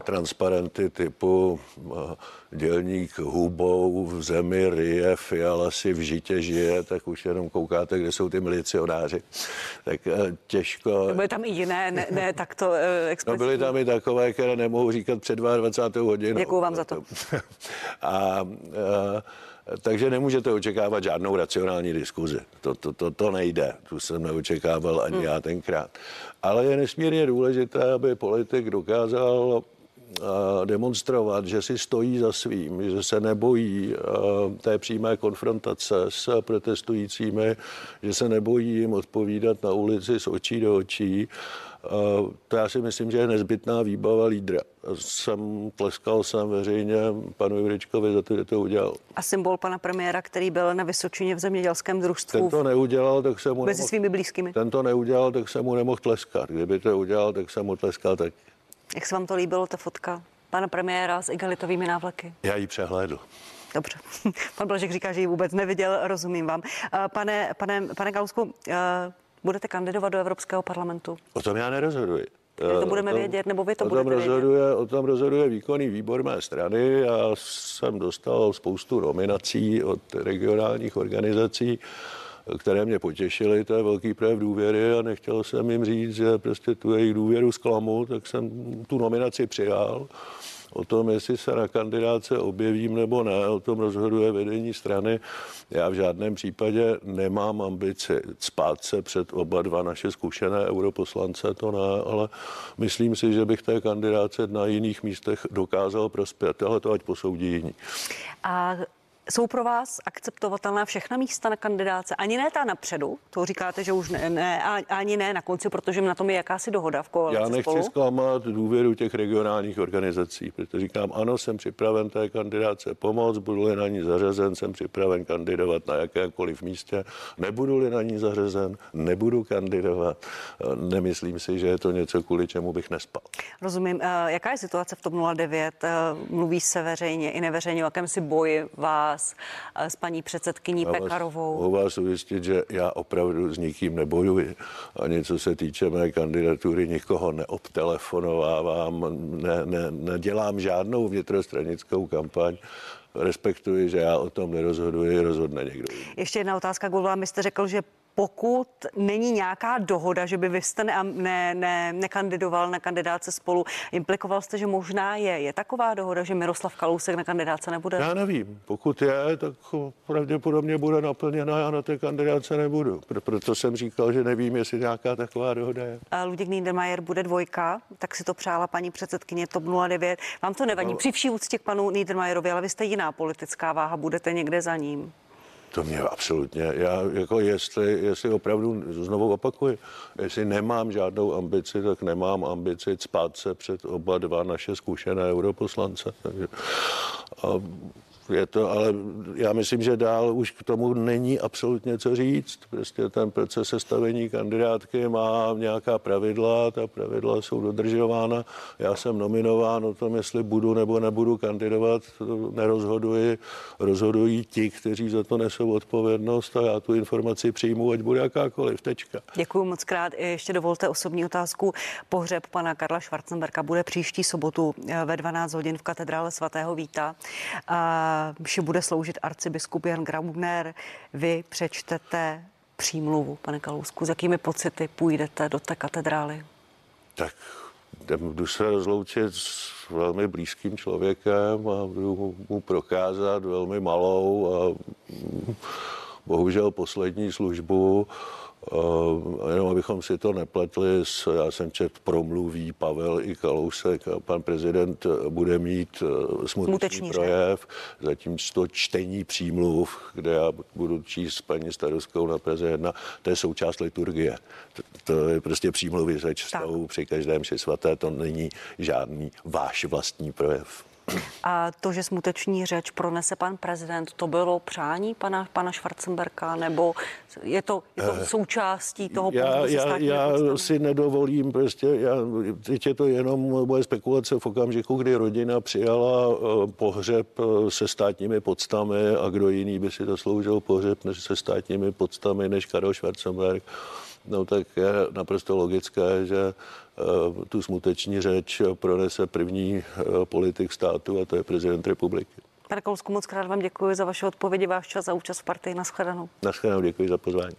transparenty typu eh, dělník hubou v zemi ryje, Fiala si v žitě žije, tak už jenom koukáte, kde jsou ty milicionáři. Tak eh, těžko... Byly tam i jiné, ne, ne takto eh, No byly tam i takové, které nemohu říkat před 22. hodinou. Děkuju vám za to. A, a takže nemůžete očekávat žádnou racionální diskuzi. To, to, to, to nejde. Tu jsem neočekával ani Hmm. já tenkrát. Ale je nesmírně důležité, aby politik dokázal demonstrovat, že si stojí za svým, že se nebojí té přímé konfrontace s protestujícími, že se nebojí jim odpovídat na ulici z očí do očí. To já si myslím, že je nezbytná výbava lídra. Jsem tleskal jsem veřejně panu Jurečkovi za to, že to udělal. A symbol pana premiéra, který byl na Vysočině v zemědělském družstvu Ten to neudělal, tak jsem mu mezi nemohl, svými blízkými. ten to neudělal, tak jsem mu nemohl tleskat. Kdyby to udělal, tak jsem mu tleskal tak. Jak se vám to líbilo, ta fotka pana premiéra s igalitovými návleky? Já ji přehlédl. Dobře. Pan Blažek říká, že ji vůbec neviděl, rozumím vám. Eh, Pane, pane, pane Kausku, budete kandidovat do Evropského parlamentu? O tom já nerozhoduji. To Eh, budeme tom- vědět, nebo vy to o tom budete vědět? rozhoduje, O tom rozhoduje výkonný výbor mé strany. Já jsem dostal spoustu nominací od regionálních organizací, které mě potěšily, to je velký projev důvěry a nechtěl jsem jim říct, že prostě tu jejich důvěru zklamu, tak jsem tu nominaci přijal. O tom, jestli se na kandidáce objevím nebo ne, o tom rozhoduje vedení strany. Já v žádném případě nemám ambici spát se před oba dva naše zkušené europoslance, to ne, ale myslím si, že bych té kandidáce na jiných místech dokázal prospět, ale to ať posoudí jiní. A jsou pro vás akceptovatelná všechna místa na kandidáce? Ani ne ta napředu, to říkáte, že už ne, ne a- ani ne na konci, protože na tom je jakási dohoda v koalici Já nechci spolu. zklamat důvěru těch regionálních organizací, protože říkám, ano, jsem připraven té kandidáce pomoct, budu-li na ní zařazen, jsem připraven kandidovat na jakékoliv místě, nebudu-li na ní zařazen, nebudu kandidovat. Nemyslím si, že je to něco, kvůli čemu bych nespal. Rozumím. Eh, Jaká je situace v TOP 09? Eh, Mluví se veřejně i neveřejně o jakémsi boji vás eh, s paní předsedkyní Já vás- Pekarovou. Mohu vás ujistit, že já opravdu s nikým nebojuji. Ani co se týče mé kandidatury, nikoho neobtelefonovávám, ne, ne, nedělám žádnou vnitrostranickou kampaň. Respektuji, že já o tom nerozhoduji, rozhodne někdo. Ještě jedna otázka, Gulva. My jste řekl, že pokud není nějaká dohoda, že by vy jste ne, ne, ne, nekandidoval na kandidáce spolu, implikoval jste, že možná je. Je taková dohoda, že Miroslav Kalousek na kandidáce nebude? Já nevím. Pokud je, tak pravděpodobně bude naplněna, já na té kandidáce nebudu. Pro- Proto jsem říkal, že nevím, jestli nějaká taková dohoda je. A Luděk Niedermayer bude dvojka, tak si to přála paní předsedkyně TOP 09. Vám to nevadí, No. při vší úctě k panu Niedermayerovi, ale vy jste jiná politická váha, budete někde za ním. To mě absolutně, já jako jestli, jestli opravdu znovu opakuji, jestli nemám žádnou ambici, tak nemám ambici spát se před oba dva naše zkušené europoslance. Takže, a je to, ale já myslím, že dál už k tomu není absolutně co říct. Prostě ten proces sestavení kandidátky má nějaká pravidla, ta pravidla jsou dodržována. Já jsem nominován o tom, jestli budu nebo nebudu kandidovat, to nerozhoduji. Rozhodují ti, kteří za to nesou odpovědnost a já tu informaci přijmu, ať bude jakákoliv. Tečka. Děkuji moc krát. Ještě dovolte osobní otázku. Pohřeb pana Karla Schwarzenberga bude příští sobotu eh, ve 12 hodin v katedrále svatého Víta. A Vše bude sloužit arcibiskup Jan Grabner. Vy přečtete přímluvu, pane Kalousku. S jakými pocity půjdete do té katedrály? tak jdu se rozloučit s velmi blízkým člověkem a budu mu prokázat velmi malou a mm, bohužel poslední službu jenom abychom si to nepletli, s, já jsem čet promluví Pavel i Kalousek a pan prezident bude mít uh, smutný Smuteční projev, zatímco čtení přímluv, kde já budu číst s paní starostkou na Praze 1, to je součást liturgie. To, to je prostě přímluvy se čtou při každém ši svaté, to není žádný váš vlastní projev. A to, že smuteční řeč pronese pan prezident, to bylo přání pana, pana Schwarzenberka, nebo je to, je to Eh, součástí toho já, já, já si nedovolím prostě, já, teď je to jenom moje spekulace v okamžiku, kdy rodina přijala eh, pohřeb eh, se státními podstami a kdo jiný by si zasloužil pohřeb než se státními podstami než Karel Schwarzenberg, no tak je naprosto logické, že tu smuteční řeč pronese první eh, politik státu a to je prezident republiky. Pane Kousku, moc krát vám děkuji za vaše odpovědi, váš čas a účast v partii. Naschledanou. Naschledanou, děkuji za pozvání.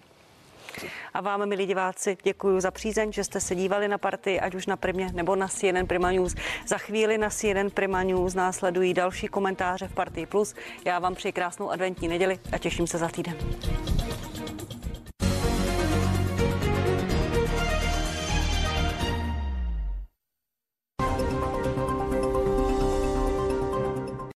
A vám, milí diváci, děkuji za přízeň, že jste se dívali na partii, ať už na Primě nebo na CNN Prima News. Za chvíli na CNN Prima News následují další komentáře v Partii Plus. Já vám přeji krásnou adventní neděli a těším se za týden.